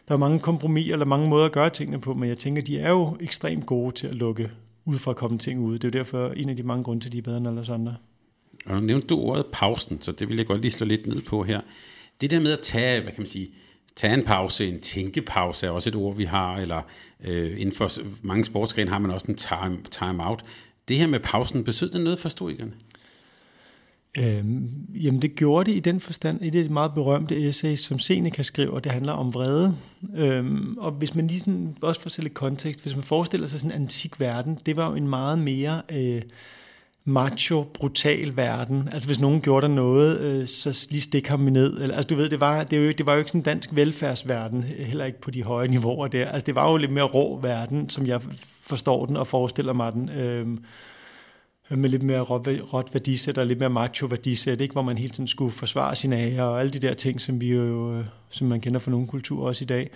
der er mange kompromiser eller mange måder at gøre tingene på, men jeg tænker, de er jo ekstremt gode til at lukke ud fra at komme ting ud. Det er jo derfor en af de mange grunde til, at de er bedre end alle os andre. Og nu nævnte du ordet pausen, så det vil jeg godt lige slå lidt ned på her. Det der med at tage, hvad kan man sige, tage en pause, en tænkepause er også et ord, vi har, eller øh, inden for mange sportsgrene har man også en time, time out. Det her med pausen, betød det noget for stoikerne? Øhm, jamen det gjorde det i den forstand, i det meget berømte essay, som Seneca skriver, det handler om vrede. Øhm, og hvis man lige sådan, også for lidt kontekst, hvis man forestiller sig sådan en antik verden, det var jo en meget mere øh, macho, brutal verden. Altså hvis nogen gjorde der noget, øh, så lige stik ham ned. Eller, altså du ved, det var, det, var jo, det var jo ikke sådan en dansk velfærdsverden, heller ikke på de høje niveauer der. Altså det var jo lidt mere rå verden, som jeg forstår den og forestiller mig den. Øh, med lidt mere råt værdisæt og lidt mere macho værdisæt, ikke? hvor man hele tiden skulle forsvare sine ære og alle de der ting, som vi jo, øh, som man kender fra nogle kulturer også i dag.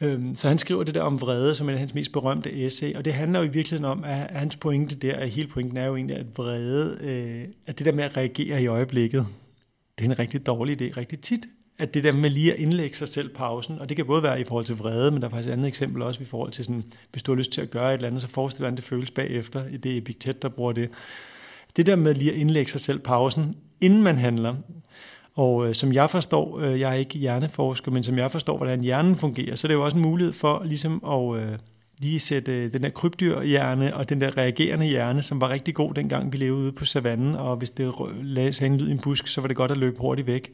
Øhm, så han skriver det der om vrede, som er hans mest berømte essay, og det handler jo i virkeligheden om, at hans pointe der, at hele pointen er jo egentlig, at vrede, øh, at det der med at reagere i øjeblikket, det er en rigtig dårlig idé, rigtig tit at det der med lige at indlægge sig selv pausen, og det kan både være i forhold til vrede, men der er faktisk et andet eksempel også i forhold til sådan, hvis du har lyst til at gøre et eller andet, så forestil dig, hvordan det føles bagefter. Det er Epiktet, der bruger det. Det der med lige at indlægge sig selv pausen, inden man handler, Og øh, som jeg forstår, øh, jeg er ikke hjerneforsker, men som jeg forstår, hvordan hjernen fungerer, så det er jo også en mulighed for ligesom at øh, lige sætte øh, den der krybdyrhjerne og den der reagerende hjerne, som var rigtig god dengang vi levede ude på savannen, og hvis det lagde en lyd i en busk, så var det godt at løbe hurtigt væk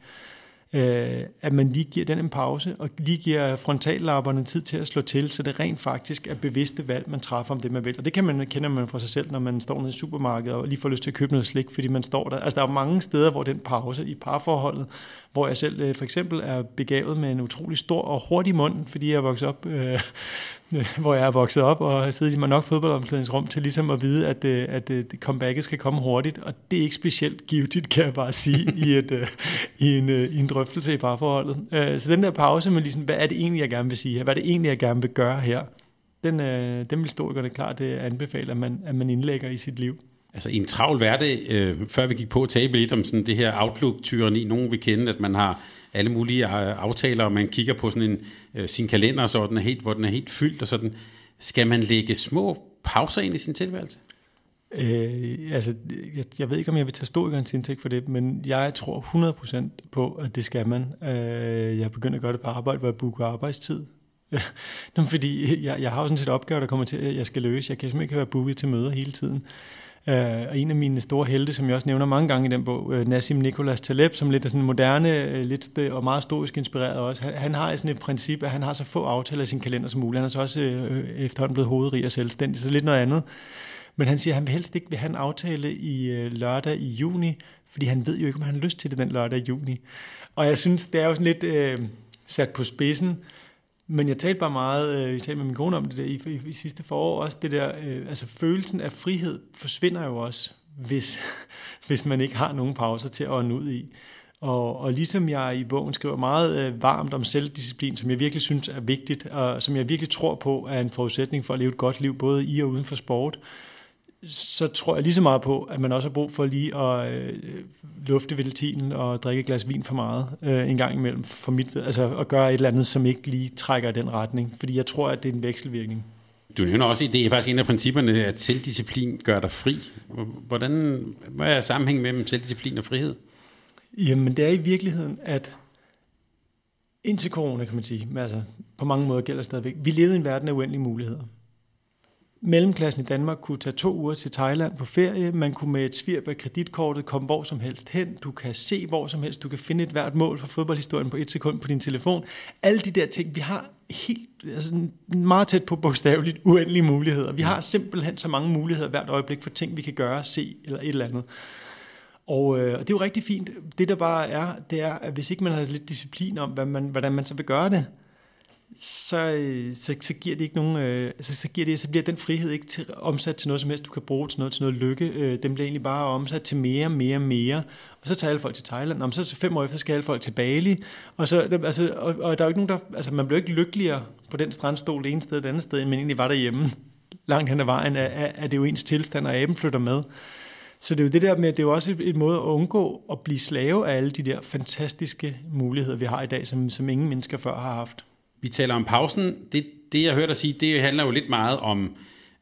øh, at man lige giver den en pause, og lige giver frontallapperne tid til at slå til, så det rent faktisk er bevidste valg, man træffer om det, man vil. Og det kan man, kender man fra sig selv, når man står nede i supermarkedet og lige får lyst til at købe noget slik, fordi man står der. Altså der er mange steder, hvor den pause i parforholdet, hvor jeg selv øh, for eksempel er begavet med en utrolig stor og hurtig mund, fordi jeg er vokset op øh, hvor jeg er vokset op og har siddet i mig nok fodboldomklædningsrum til ligesom at vide, at, øh, at, at øh, comebacket skal komme hurtigt, og det er ikke specielt givetigt, kan jeg bare sige, i, et, øh, i, en, i en drøftelse i parforholdet. Så den der pause med ligesom, hvad er det egentlig, jeg gerne vil sige her? Hvad er det egentlig, jeg gerne vil gøre her? Den, den vil historikerne klart anbefale, at man, at man indlægger i sit liv. Altså i en travl hverdag, øh, før vi gik på at tale lidt om sådan det her Outlook-tyrani, nogen vi kende, at man har alle mulige øh, aftaler, og man kigger på sådan en, øh, sin kalender, så den er helt, hvor den er helt fyldt, og sådan. Skal man lægge små pauser ind i sin tilværelse? Øh, altså, jeg, jeg ved ikke, om jeg vil tage historikernes indtægt for det, men jeg tror 100% på, at det skal man. Øh, jeg begynder at gøre det på arbejde, hvor jeg booker arbejdstid. Nå, fordi jeg, jeg har jo sådan set opgaver, der kommer til, at jeg skal løse. Jeg kan simpelthen ikke være booket til møder hele tiden. Øh, og en af mine store helte, som jeg også nævner mange gange i den bog, øh, Nassim Nicholas Taleb, som lidt er sådan moderne, øh, lidt og meget stoisk inspireret også, han, han har sådan et princip, at han har så få aftaler i sin kalender som muligt. Han er så også efterhånden blevet hovedrig og selvstændig, så lidt noget andet. Men han siger, at han vil helst ikke vil have en aftale i lørdag i juni, fordi han ved jo ikke, om han har lyst til det den lørdag i juni. Og jeg synes, det er jo sådan lidt øh, sat på spidsen, men jeg talte bare meget, øh, jeg talte med min kone om det der i, i, i sidste forår, også det der, øh, altså følelsen af frihed forsvinder jo også, hvis, hvis man ikke har nogen pauser til at ånde ud i. Og, og ligesom jeg i bogen skriver meget øh, varmt om selvdisciplin, som jeg virkelig synes er vigtigt, og som jeg virkelig tror på er en forudsætning for at leve et godt liv, både i og uden for sport, øh, så tror jeg lige så meget på, at man også har brug for lige at øh, lufte ventinen og drikke et glas vin for meget øh, en gang imellem, for mit, altså at gøre et eller andet, som ikke lige trækker i den retning. Fordi jeg tror, at det er en vekselvirkning. Du nævner også, det er faktisk en af principperne, at selvdisciplin gør dig fri. Hvordan, hvad er sammenhængen mellem selvdisciplin og frihed? Jamen, det er i virkeligheden, at indtil corona, kan man sige, men altså, på mange måder gælder stadigvæk, vi levede i en verden af uendelige muligheder mellemklassen i Danmark kunne tage to uger til Thailand på ferie. Man kunne med et svirp af kreditkortet komme hvor som helst hen. Du kan se hvor som helst. Du kan finde et hvert mål for fodboldhistorien på et sekund på din telefon. Alle de der ting, vi har helt, altså meget tæt på bogstaveligt uendelige muligheder. Vi har simpelthen så mange muligheder hvert øjeblik for ting, vi kan gøre, se eller et eller andet. Og, øh, og det er jo rigtig fint. Det der bare er, det er, at hvis ikke man har lidt disciplin om, hvad man, hvordan man så vil gøre det, så, så, så giver det ikke nogen, øh, så, så, giver det, øh, altså, så bliver den frihed ikke til, omsat til noget som helst, du kan bruge til noget, til noget lykke. Øh, den bliver egentlig bare omsat til mere, mere, mere. Og så tager alle folk til Thailand, og så fem år efter skal alle folk til Bali. Og, så, altså, og, og der er jo ikke nogen, der, altså man bliver ikke lykkeligere på den strandstol det ene sted og det andet sted, end man egentlig var derhjemme. Langt hen ad vejen er, er, er det jo ens tilstand, og aben flytter med. Så det er jo det der med, det er jo også et, et måde at undgå at blive slave af alle de der fantastiske muligheder, vi har i dag, som, som ingen mennesker før har haft. Vi taler om pausen. Det, det jeg hørte dig sige, det handler jo lidt meget om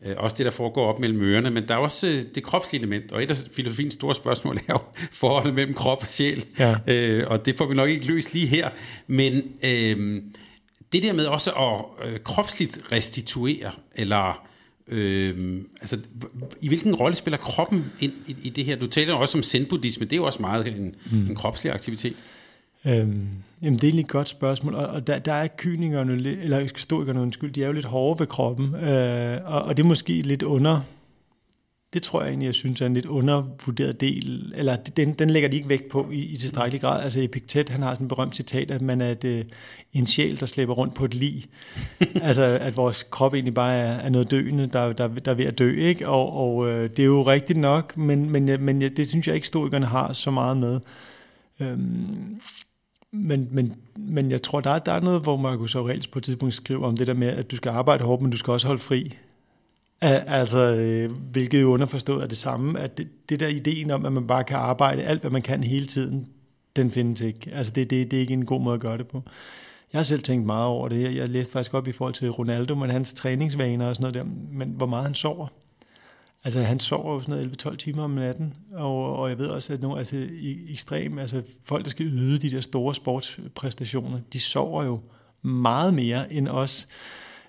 øh, også det, der foregår op mellem ørerne, men der er også øh, det kropslige element, og et af filosofiens store spørgsmål er jo forholdet mellem krop og sjæl, ja. øh, og det får vi nok ikke løst lige her, men øh, det der med også at øh, kropsligt restituere, eller øh, altså, i hvilken rolle spiller kroppen ind i, i det her? Du taler også om zen-buddhisme, det er jo også meget en, mm. en kropslig aktivitet. Øhm, jamen, det er et godt spørgsmål, og, og der, der er kynikerne, eller historikerne, undskyld, de er jo lidt hårde ved kroppen, øh, og, og det er måske lidt under, det tror jeg egentlig, jeg synes er en lidt undervurderet del, eller den, den lægger de ikke vægt på i, i tilstrækkelig grad. Altså Epiktet, han har sådan et berømt citat, at man er et, øh, en sjæl, der slæber rundt på et lig. altså at vores krop egentlig bare er, er noget døende, der, der, der er ved at dø, ikke? Og, og øh, det er jo rigtigt nok, men, men, men det synes jeg ikke, historikerne har så meget med. Øhm, men, men, men jeg tror, der er, der er noget, hvor Marcus Aurelius på et tidspunkt skriver om det der med, at du skal arbejde hårdt, men du skal også holde fri. Altså, øh, hvilket jo underforstået er det samme, at det, det der ideen om, at man bare kan arbejde alt, hvad man kan hele tiden, den findes ikke. Altså, det, det, det er ikke en god måde at gøre det på. Jeg har selv tænkt meget over det. Jeg læste faktisk op i forhold til Ronaldo, men hans træningsvaner og sådan noget der, men hvor meget han sover. Altså han sover jo sådan noget 11-12 timer om natten, og, og jeg ved også, at nogle altså, i, ekstrem, altså folk, der skal yde de der store sportspræstationer, de sover jo meget mere end os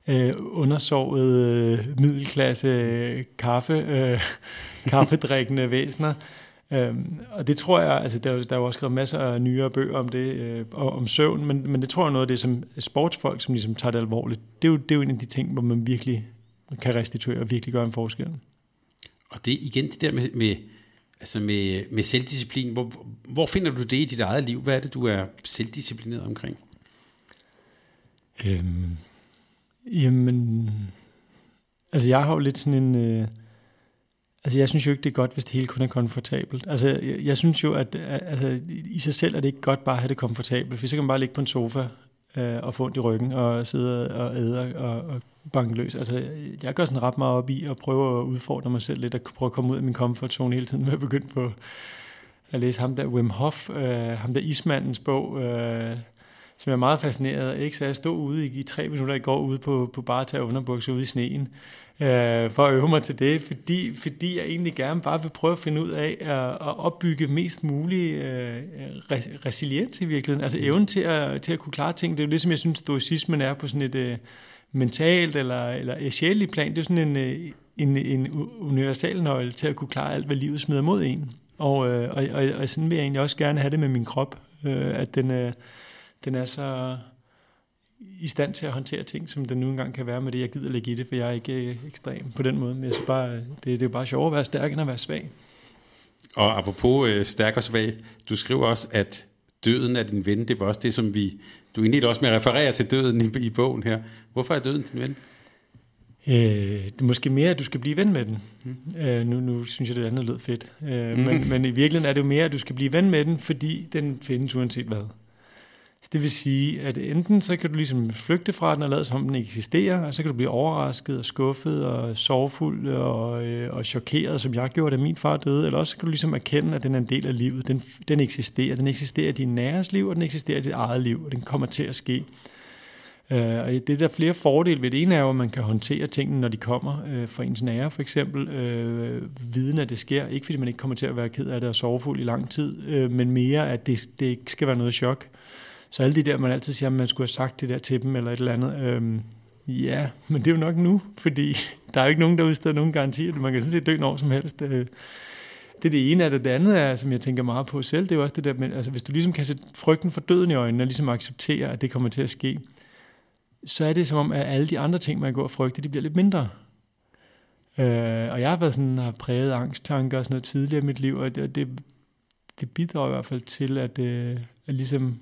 øh, undersovet øh, middelklasse øh, kaffe, øh, kaffedrikkende væsener. Øhm, og det tror jeg, altså der, der er jo også skrevet masser af nyere bøger om det, øh, om søvn, men, men det tror jeg er noget af det, som sportsfolk, som ligesom tager det alvorligt, det er, jo, det er jo en af de ting, hvor man virkelig kan restituere og virkelig gøre en forskel. Og det igen det der med, med, altså med, med selvdisciplin. Hvor, hvor finder du det i dit eget liv? Hvad er det, du er selvdisciplineret omkring? Øhm, jamen, altså jeg har jo lidt sådan en... Øh, altså jeg synes jo ikke, det er godt, hvis det hele kun er komfortabelt. Altså jeg, jeg synes jo, at altså, i sig selv er det ikke godt bare at have det komfortabelt, for så kan man bare ligge på en sofa øh, og få ondt i ryggen og sidde og æde og, og banke løs. Altså, jeg gør sådan ret meget op i at prøve at udfordre mig selv lidt, og prøve at komme ud af min comfort zone hele tiden, med at begynde på at læse ham der Wim Hof, øh, ham der Ismandens bog, øh, som jeg er meget fascineret af. Ikke? Så jeg stod ude i, i tre minutter i går ude på, på bare tage underbukser ude i sneen, øh, for at øve mig til det, fordi, fordi jeg egentlig gerne bare vil prøve at finde ud af at, at opbygge mest mulig øh, resiliens i virkeligheden. Altså evnen til at, til at kunne klare ting. Det er jo det, som jeg synes, stoicismen er på sådan et øh, mentalt eller, eller sjældent plan. Det er sådan en, øh, en, en universal nøgle til at kunne klare alt, hvad livet smider mod en. Og, øh, og, og, og sådan vil jeg egentlig også gerne have det med min krop, øh, at den, øh, den er så i stand til at håndtere ting, som den nu engang kan være med det, jeg gider lægge i det, for jeg er ikke øh, ekstrem på den måde. Men jeg synes bare, det, det er jo bare sjovt at være stærk, end at være svag. Og apropos øh, stærk og svag, du skriver også, at døden er din ven. Det var også det, som vi... Du indledte også med at referere til døden i, i bogen her. Hvorfor er døden din ven? Øh, det er måske mere, at du skal blive ven med den. Mm. Øh, nu, nu synes jeg, det andet lød fedt. Øh, mm. men, men i virkeligheden er det jo mere, at du skal blive ven med den, fordi den findes uanset hvad. Det vil sige, at enten så kan du ligesom flygte fra den og lade som den ikke eksisterer, og så kan du blive overrasket og skuffet og sorgfuld og, øh, og chokeret, som jeg gjorde, da min far døde, eller også så kan du ligesom erkende, at den er en del af livet. Den, den eksisterer. Den eksisterer i din næres liv, og den eksisterer i dit eget liv, og den kommer til at ske. Øh, og det er der flere fordele ved det. ene er jo, at man kan håndtere tingene, når de kommer øh, fra ens nære, for eksempel. Øh, viden, at det sker. Ikke fordi man ikke kommer til at være ked af det og sorgfuld i lang tid, øh, men mere, at det, det ikke skal være noget chok. Så alle de der, man altid siger, at man skulle have sagt det der til dem, eller et eller andet. Øhm, ja, men det er jo nok nu, fordi der er jo ikke nogen, der udsteder nogen garantier. Man kan sådan set dø når som helst. Øh, det er det ene af det. Det andet er, som jeg tænker meget på selv, det er jo også det der med, altså hvis du ligesom kan sætte frygten for døden i øjnene, og ligesom acceptere, at det kommer til at ske, så er det som om, at alle de andre ting, man går og frygter, de bliver lidt mindre. Øh, og jeg har været sådan, har præget angsttanker og sådan noget tidligere i mit liv, og det, det, det bidrager i hvert fald til, at, øh, at ligesom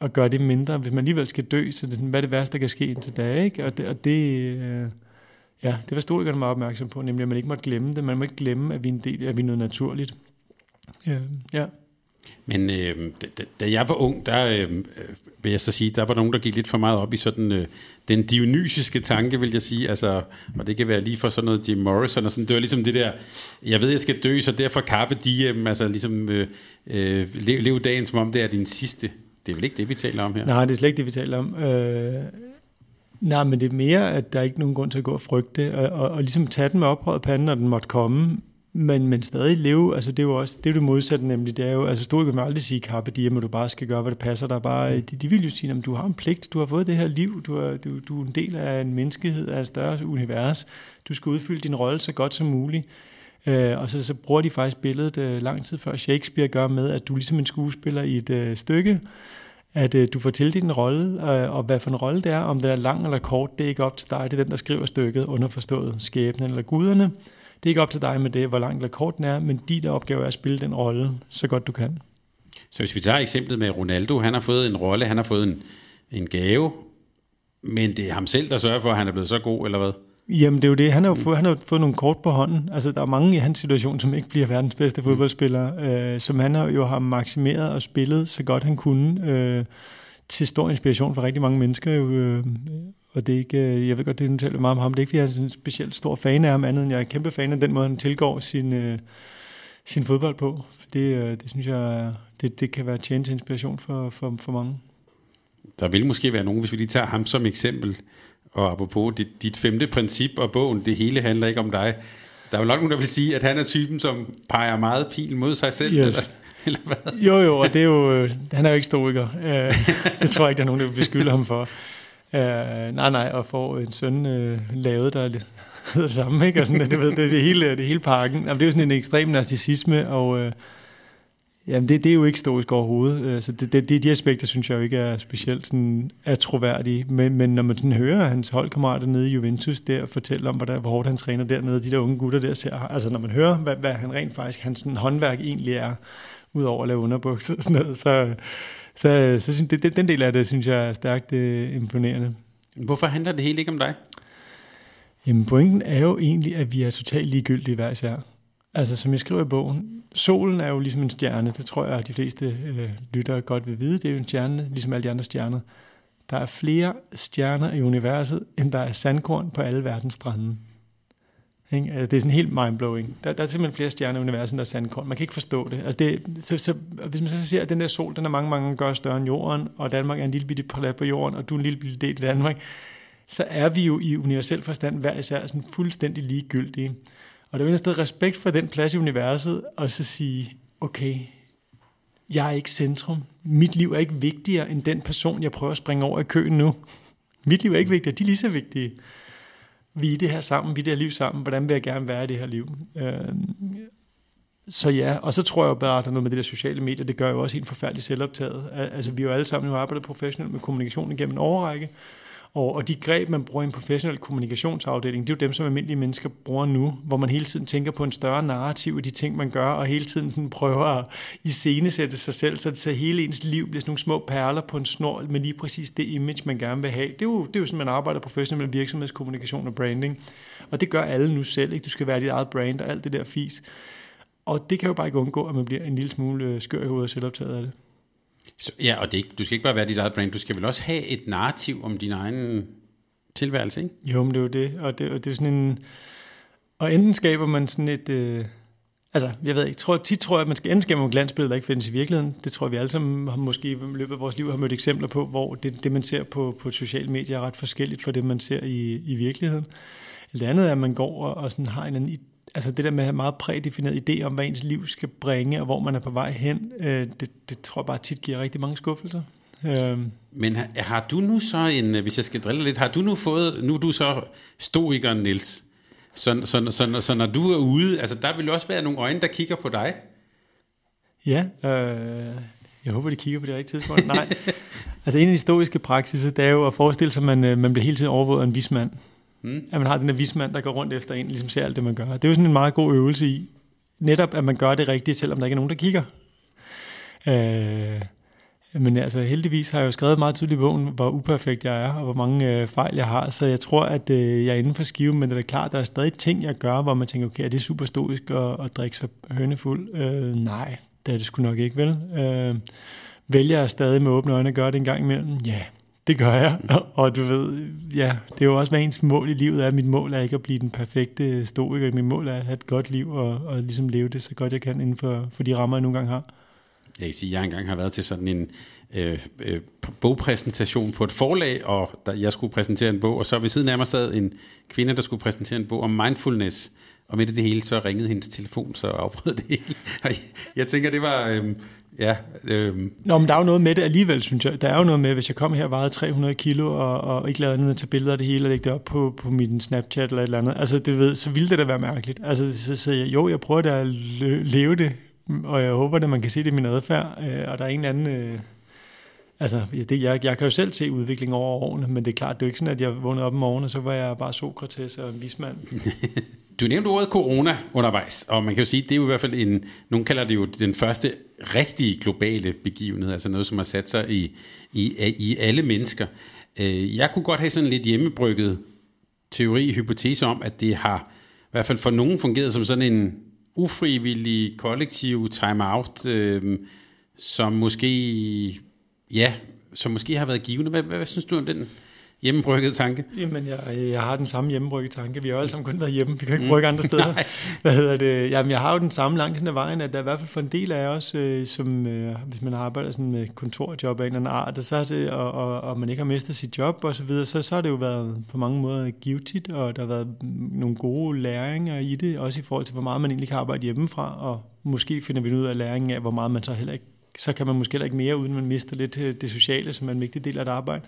at gøre det mindre. Hvis man alligevel skal dø, så det, sådan, hvad er det værste, der kan ske indtil da? Ikke? Og det, og det øh, ja, det var Stoikerne meget opmærksom på, nemlig at man ikke måtte glemme det. Man må ikke glemme, at vi er en del, at vi er noget naturligt. Ja. ja. Men øh, da, da jeg var ung, der øh, vil jeg så sige, der var nogen, der gik lidt for meget op i sådan øh, den dionysiske tanke, vil jeg sige. Altså, og det kan være lige for sådan noget Jim Morrison og sådan. Det var ligesom det der, jeg ved, jeg skal dø, så derfor carpe diem, altså ligesom øh, øh, lev, lev dagen, som om det er din sidste det er vel ikke det, vi taler om her? Nej, det er slet ikke det, vi taler om. Øh, nej, men det er mere, at der er ikke nogen grund til at gå og frygte, og, og, og ligesom tage den med oprøret pande, når den måtte komme, men, men stadig leve, altså det er jo også det, er det modsatte nemlig, det er jo, altså stod kan aldrig sige carpe diem, at du bare skal gøre, hvad det passer dig, bare, de, de vil jo sige, at du har en pligt, du har fået det her liv, du er, du, du er en del af en menneskehed, af et større univers, du skal udfylde din rolle så godt som muligt, Øh, og så, så bruger de faktisk billedet øh, lang tid før Shakespeare gør med, at du er ligesom en skuespiller i et øh, stykke, at øh, du får tildelt en rolle, øh, og hvad for en rolle det er, om den er lang eller kort, det er ikke op til dig, det er den, der skriver stykket, underforstået skæbnen eller guderne. Det er ikke op til dig med det, hvor lang eller kort den er, men din opgave er at spille den rolle så godt du kan. Så hvis vi tager eksemplet med Ronaldo, han har fået en rolle, han har fået en, en gave, men det er ham selv, der sørger for, at han er blevet så god, eller hvad? Jamen det er jo det. Han har jo fået, han har fået nogle kort på hånden. Altså der er mange i hans situation, som ikke bliver verdens bedste mm. fodboldspiller, øh, som han har jo har maksimeret og spillet så godt han kunne, øh, til stor inspiration for rigtig mange mennesker. Øh, og det er ikke, øh, jeg ved godt, det er taler meget om ham. Det er ikke, fordi jeg er en specielt stor fan af ham, andet end jeg er kæmpe fan af den måde, han tilgår sin, øh, sin fodbold på. Det, øh, det synes jeg, det, det kan være tjent til inspiration for, for, for mange. Der vil måske være nogen, hvis vi lige tager ham som eksempel, og apropos dit, dit femte princip og bogen, det hele handler ikke om dig. Der er jo nok nogen, der vil sige, at han er typen, som peger meget pil mod sig selv. Yes. Eller, eller hvad? Jo, jo, og det er jo, han er jo ikke historiker. Uh, det tror jeg ikke, der er nogen, der vil beskylde ham for. Uh, nej, nej, og få en søn uh, lavet, der hedder det samme, ikke? Og sådan, det, ved, det, er det, hele, det hele pakken. Jamen, det er jo sådan en ekstrem narcissisme, og uh, jamen, det, det er jo ikke historisk overhovedet. Uh, så det, det, det, de aspekter, synes jeg jo ikke er specielt sådan, er troværdige. Men, men når man sådan hører hans holdkammerater nede i Juventus der fortælle om, hvordan, hvor hårdt han træner dernede, de der unge gutter der ser, altså når man hører, hvad, hvad han rent faktisk, hans sådan, håndværk egentlig er, udover at lave underbukser og sådan noget, så, så, så synes det, den del af det, synes jeg er stærkt uh, imponerende. Hvorfor handler det hele ikke om dig? Jamen pointen er jo egentlig, at vi er totalt ligegyldige hver især. Altså som jeg skriver i bogen, solen er jo ligesom en stjerne, det tror jeg, at de fleste øh, lyttere godt vil vide, det er jo en stjerne, ligesom alle de andre stjerner. Der er flere stjerner i universet, end der er sandkorn på alle verdens strande. Ikke? Altså, det er sådan helt mindblowing. Der, der er simpelthen flere stjerner i universet, end der er sandkorn. Man kan ikke forstå det. Altså det så, så, hvis man så siger, at den der sol, den er mange, mange gør større end jorden, og Danmark er en lille bitte plat på jorden, og du er en lille bitte del af Danmark, så er vi jo i universel forstand hver især sådan fuldstændig ligegyldige. Og der er jo en sted respekt for den plads i universet, og så sige, okay, jeg er ikke centrum. Mit liv er ikke vigtigere end den person, jeg prøver at springe over i køen nu. Mit liv er ikke vigtigere, de er lige så vigtige. Vi er det her sammen, vi er det her liv sammen, hvordan vil jeg gerne være i det her liv? Øh, så ja, og så tror jeg bare, at der er noget med det der sociale medier, det gør jo også en forfærdelig selvoptaget. Altså vi har jo alle sammen jo arbejdet professionelt med kommunikation igennem en overrække, og, og de greb, man bruger i en professionel kommunikationsafdeling, det er jo dem, som almindelige mennesker bruger nu, hvor man hele tiden tænker på en større narrativ af de ting, man gør, og hele tiden sådan prøver at iscenesætte sig selv, så, det, så hele ens liv bliver sådan nogle små perler på en snor med lige præcis det image, man gerne vil have. Det er jo, det er jo sådan, man arbejder professionelt med virksomhedskommunikation og branding. Og det gør alle nu selv. Ikke? Du skal være dit eget brand og alt det der fis. Og det kan jo bare ikke undgå, at man bliver en lille smule øh, skør i hovedet og selvoptaget af det. Så, ja, og det, du skal ikke bare være dit eget brand, du skal vel også have et narrativ om din egen tilværelse, ikke? Jo, men det er jo det, og det, og det er sådan en... Og enten skaber man sådan et... Øh, altså, jeg ved ikke, tror, tit tror jeg, at man skal enten skabe nogle glansbilleder, der ikke findes i virkeligheden. Det tror jeg, vi alle sammen har måske i løbet af vores liv har mødt eksempler på, hvor det, det man ser på, på sociale medier, er ret forskelligt fra det, man ser i, i virkeligheden. Det andet er, at man går og, og sådan har en anden altså det der med at have meget prædefineret idé om, hvad ens liv skal bringe, og hvor man er på vej hen, øh, det, det tror jeg bare tit giver rigtig mange skuffelser. Øh. Men har, har du nu så en, hvis jeg skal drille lidt, har du nu fået, nu er du så stoikeren, Nils, så, så, så, så, så når du er ude, altså der vil også være nogle øjne, der kigger på dig? Ja, øh, jeg håber, de kigger på det rigtige tidspunkt. Nej, altså en af de historiske praksiser, det er jo at forestille sig, at man, øh, man bliver hele tiden overvåget af en vismand. Mm. At man har den her vismand, der går rundt efter en, ligesom ser alt det, man gør. Det er jo sådan en meget god øvelse i, netop at man gør det rigtigt, selvom der ikke er nogen, der kigger. Øh, men altså heldigvis har jeg jo skrevet meget tydeligt i bogen, hvor uperfekt jeg er, og hvor mange øh, fejl jeg har. Så jeg tror, at øh, jeg er inden for skiven, men det er klart, der er stadig ting, jeg gør, hvor man tænker, okay, er det super stoisk at, at drikke sig hønefuld? Øh, nej, det er det sgu nok ikke, vel? Øh, vælger jeg stadig med åbne øjne at gøre det en gang imellem? Ja, det gør jeg, og du ved, ja, det er jo også, hvad ens mål i livet er. Mit mål er ikke at blive den perfekte stoiker. Mit mål er at have et godt liv og, og ligesom leve det så godt jeg kan inden for, for de rammer, jeg nogle gange har. Jeg kan sige, at jeg engang har været til sådan en øh, øh, bogpræsentation på et forlag, og der, jeg skulle præsentere en bog, og så ved siden af mig sad en kvinde, der skulle præsentere en bog om mindfulness, og midt i det hele, så ringede hendes telefon, så afbrød det hele. Og jeg, jeg tænker, det var... Øh, Ja, øhm. Nå, men der er jo noget med det alligevel, synes jeg. Der er jo noget med, hvis jeg kommer her og vejede 300 kilo, og, og ikke lavede andet end at tage billeder af det hele, og lægge det op på, på min Snapchat eller et eller andet. Altså, det ved, så ville det da være mærkeligt. Altså, så siger jeg, jo, jeg prøver da at leve det, og jeg håber, at man kan se det i min adfærd, øh, og der er en anden... Øh, altså, det, jeg, jeg kan jo selv se udvikling over årene, men det er klart, det er jo ikke sådan, at jeg vågnede op om morgenen, og så var jeg bare Sokrates og en vismand. Du nævnte ordet corona undervejs, og man kan jo sige, det er jo i hvert fald en, nogen kalder det jo den første rigtige globale begivenhed, altså noget, som har sat sig i, i, i alle mennesker. Øh, jeg kunne godt have sådan lidt hjemmebrygget teori, hypotese om, at det har i hvert fald for nogen fungeret som sådan en ufrivillig kollektiv time-out, øh, som måske, ja, som måske har været givende. Hvad, hvad, hvad synes du om den hjemmebrygget tanke? Jamen, jeg, jeg har den samme hjemmebrygget tanke. Vi har jo alle sammen kun været hjemme. Vi kan ikke brygge andre steder. Hvad hedder det? Jamen, jeg har jo den samme langt hen ad vejen, at der i hvert fald for en del af os, øh, som øh, hvis man arbejder sådan med kontorjob af en eller anden art, så er det, og, og, og, man ikke har mistet sit job og så videre, så, så har det jo været på mange måder givetigt, og der har været nogle gode læringer i det, også i forhold til, hvor meget man egentlig kan arbejde hjemmefra, og måske finder vi ud af læringen af, hvor meget man så heller ikke så kan man måske heller ikke mere, uden man mister lidt øh, det sociale, som er en vigtig del af et arbejde.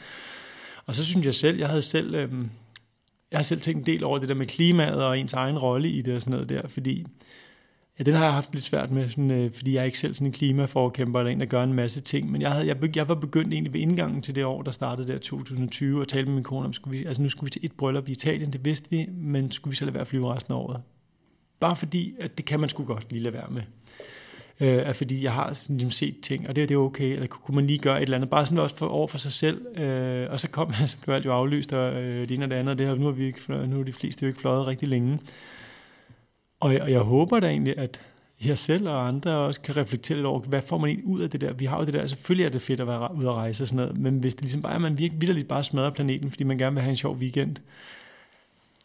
Og så synes jeg selv, jeg havde selv, øh, jeg har selv tænkt en del over det der med klimaet og ens egen rolle i det og sådan noget der, fordi ja, den har jeg haft lidt svært med, sådan, øh, fordi jeg er ikke selv sådan en klimaforkæmper eller en, der gør en masse ting, men jeg, havde, jeg, jeg var begyndt egentlig ved indgangen til det år, der startede der 2020, og talte med min kone om, skulle vi, altså nu skulle vi til et bryllup i Italien, det vidste vi, men skulle vi så lade være at flyve resten af året? Bare fordi, at det kan man sgu godt lige lade være med øh, er fordi jeg har sådan, ligesom set ting, og det, det er okay, eller kunne man lige gøre et eller andet, bare sådan også for, over for sig selv, øh, og så kom så blev alt jo aflyst, og øh, det ene og det andet, og det her, nu, har vi ikke, nu er de fleste jo ikke fløjet rigtig længe. Og, og jeg håber da egentlig, at jeg selv og andre også kan reflektere lidt over, hvad får man egentlig ud af det der? Vi har jo det der, selvfølgelig er det fedt at være ude at rejse og sådan noget, men hvis det ligesom bare er, at man virkelig bare smadrer planeten, fordi man gerne vil have en sjov weekend,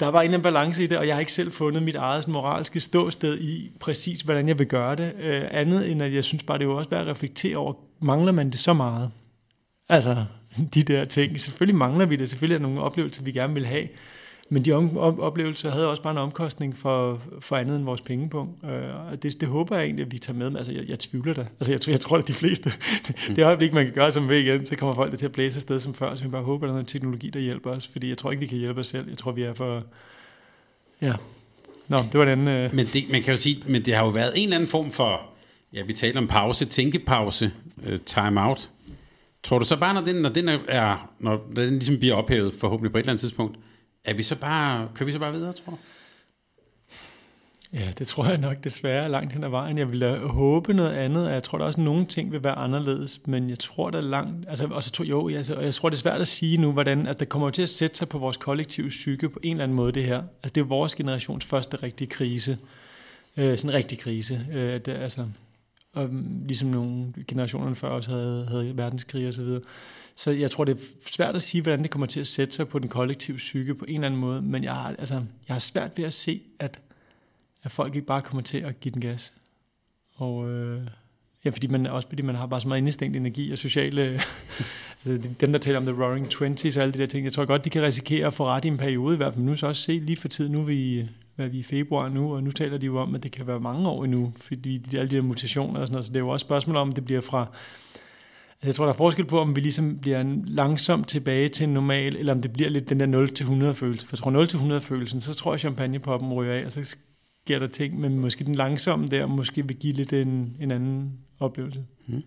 der var en eller anden balance i det, og jeg har ikke selv fundet mit eget moralske ståsted i præcis, hvordan jeg vil gøre det. Øh, andet end, at jeg synes bare, det er jo også værd at reflektere over, mangler man det så meget? Altså, de der ting. Selvfølgelig mangler vi det. Selvfølgelig er der nogle oplevelser, vi gerne vil have. Men de oplevelser havde også bare en omkostning for, for andet end vores pengepunkt. Øh, og det, det håber jeg egentlig, at vi tager med. Altså, jeg, jeg tvivler da. Altså, jeg, jeg tror, at de fleste, det, det øjeblik, man kan gøre som ved igen, så kommer folk der til at blæse afsted som før. Så vi bare håber, at der er noget teknologi, der hjælper os. Fordi jeg tror ikke, vi kan hjælpe os selv. Jeg tror, vi er for... Ja. Nå, det var den... Øh... Men det, man kan jo sige, men det har jo været en eller anden form for... Ja, vi taler om pause, tænkepause, uh, time out. Tror du så bare, når den, når den er, når den ligesom bliver ophævet, forhåbentlig på et eller andet tidspunkt, er vi så bare, kører vi så bare videre, tror du? Ja, det tror jeg nok desværre langt hen ad vejen. Jeg ville håbe noget andet, og jeg tror der også, at nogle ting vil være anderledes, men jeg tror, der er langt... Altså, og så tror, jo, jeg, altså, og jeg tror, det er svært at sige nu, hvordan at det kommer til at sætte sig på vores kollektive psyke på en eller anden måde, det her. Altså, det er vores generations første rigtige krise. Øh, sådan en rigtig krise. Øh, det, altså, og mm, ligesom nogle generationer før også havde, havde verdenskrig og så videre. Så jeg tror, det er svært at sige, hvordan det kommer til at sætte sig på den kollektive psyke på en eller anden måde, men jeg har, altså, jeg har svært ved at se, at, at folk ikke bare kommer til at give den gas. Og øh, ja, fordi man, også fordi man har bare så meget indestængt energi og sociale... altså, dem, der taler om The Roaring Twenties og alle de der ting, jeg tror godt, de kan risikere at få ret i en periode, i hvert fald nu så også se lige for tid, nu er vi, hvad vi er i februar nu, og nu taler de jo om, at det kan være mange år endnu, fordi de, alle de der mutationer og sådan noget, så det er jo også spørgsmål om, det bliver fra Altså, jeg tror, der er forskel på, om vi ligesom bliver langsomt tilbage til en normal, eller om det bliver lidt den der 0-100 følelse. For jeg tror 0-100 følelsen, så tror jeg, champagnepoppen ryger af, og så sker der ting, men måske den langsomme der, måske vil give lidt en, en anden oplevelse. Mm.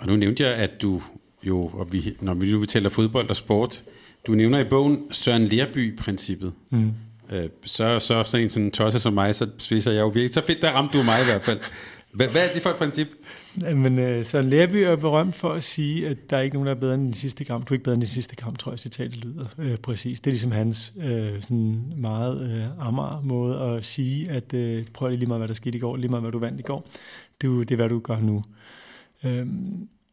Og nu nævnte jeg, at du jo, og vi, når vi nu taler fodbold og sport, du nævner i bogen Søren Lerby-princippet. Mm. Øh, så, så sådan en sådan tosse som mig, så spiser jeg jo virkelig. Så fedt, der ramte du mig i hvert fald. Hvad, hvad er det for et princip? Men øh, Søren Lærby er berømt for at sige, at der er ikke nogen, der er bedre end den sidste kamp. Du er ikke bedre end den sidste kamp, tror jeg, citatet lyder øh, præcis. Det er ligesom hans øh, sådan meget øh, ammer måde at sige, at øh, prøv lige meget, hvad der skete i går, lige meget, hvad du vandt i går. Du, det er, hvad du gør nu. Øh,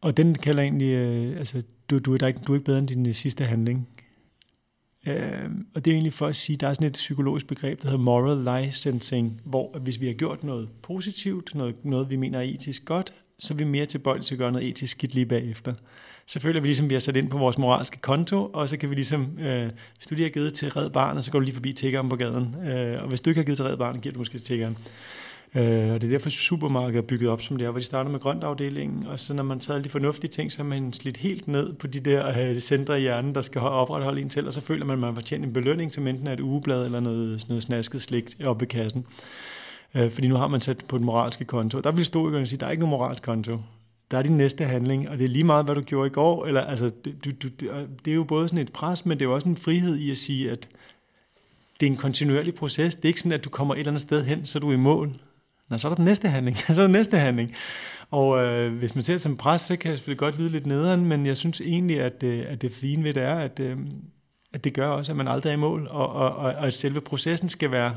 og den kalder egentlig, øh, altså, du, du, er der ikke, du er ikke bedre end din øh, sidste handling. Øh, og det er egentlig for at sige, der er sådan et psykologisk begreb, der hedder moral licensing, hvor hvis vi har gjort noget positivt, noget, noget vi mener er etisk godt, så er vi mere tilbøjelige til at gøre noget etisk skidt lige bagefter. Så føler vi ligesom, at vi har sat ind på vores moralske konto, og så kan vi ligesom, øh, hvis du lige har givet til Red Barnet, så går du lige forbi tiggeren på gaden. Øh, og hvis du ikke har givet til Red Barnet, giver du måske til tiggeren. Øh, og det er derfor supermarkedet er bygget op som det er, hvor de starter med grøntafdelingen, og så når man tager alle de fornuftige ting, så er man slidt helt ned på de der øh, centre i hjernen, der skal opretholde en til, og så føler man, at man har fortjent en belønning til enten et ugeblad eller noget, noget snasket slik op ved kassen. Øh, fordi nu har man sat på den moralske konto. Der vil historikerne sige, at der er ikke nogen moralsk konto. Der er din næste handling, og det er lige meget, hvad du gjorde i går. Eller, altså, du, du, det er jo både sådan et pres, men det er jo også en frihed i at sige, at det er en kontinuerlig proces. Det er ikke sådan, at du kommer et eller andet sted hen, så du er i mål. Nå, så er der den næste handling. så er der den næste handling. Og øh, hvis man ser det som pres, så kan jeg selvfølgelig godt lide lidt nederen, men jeg synes egentlig, at, øh, at det fine ved det er, at, øh, at det gør også, at man aldrig er i mål, og, og, og, og at selve processen skal være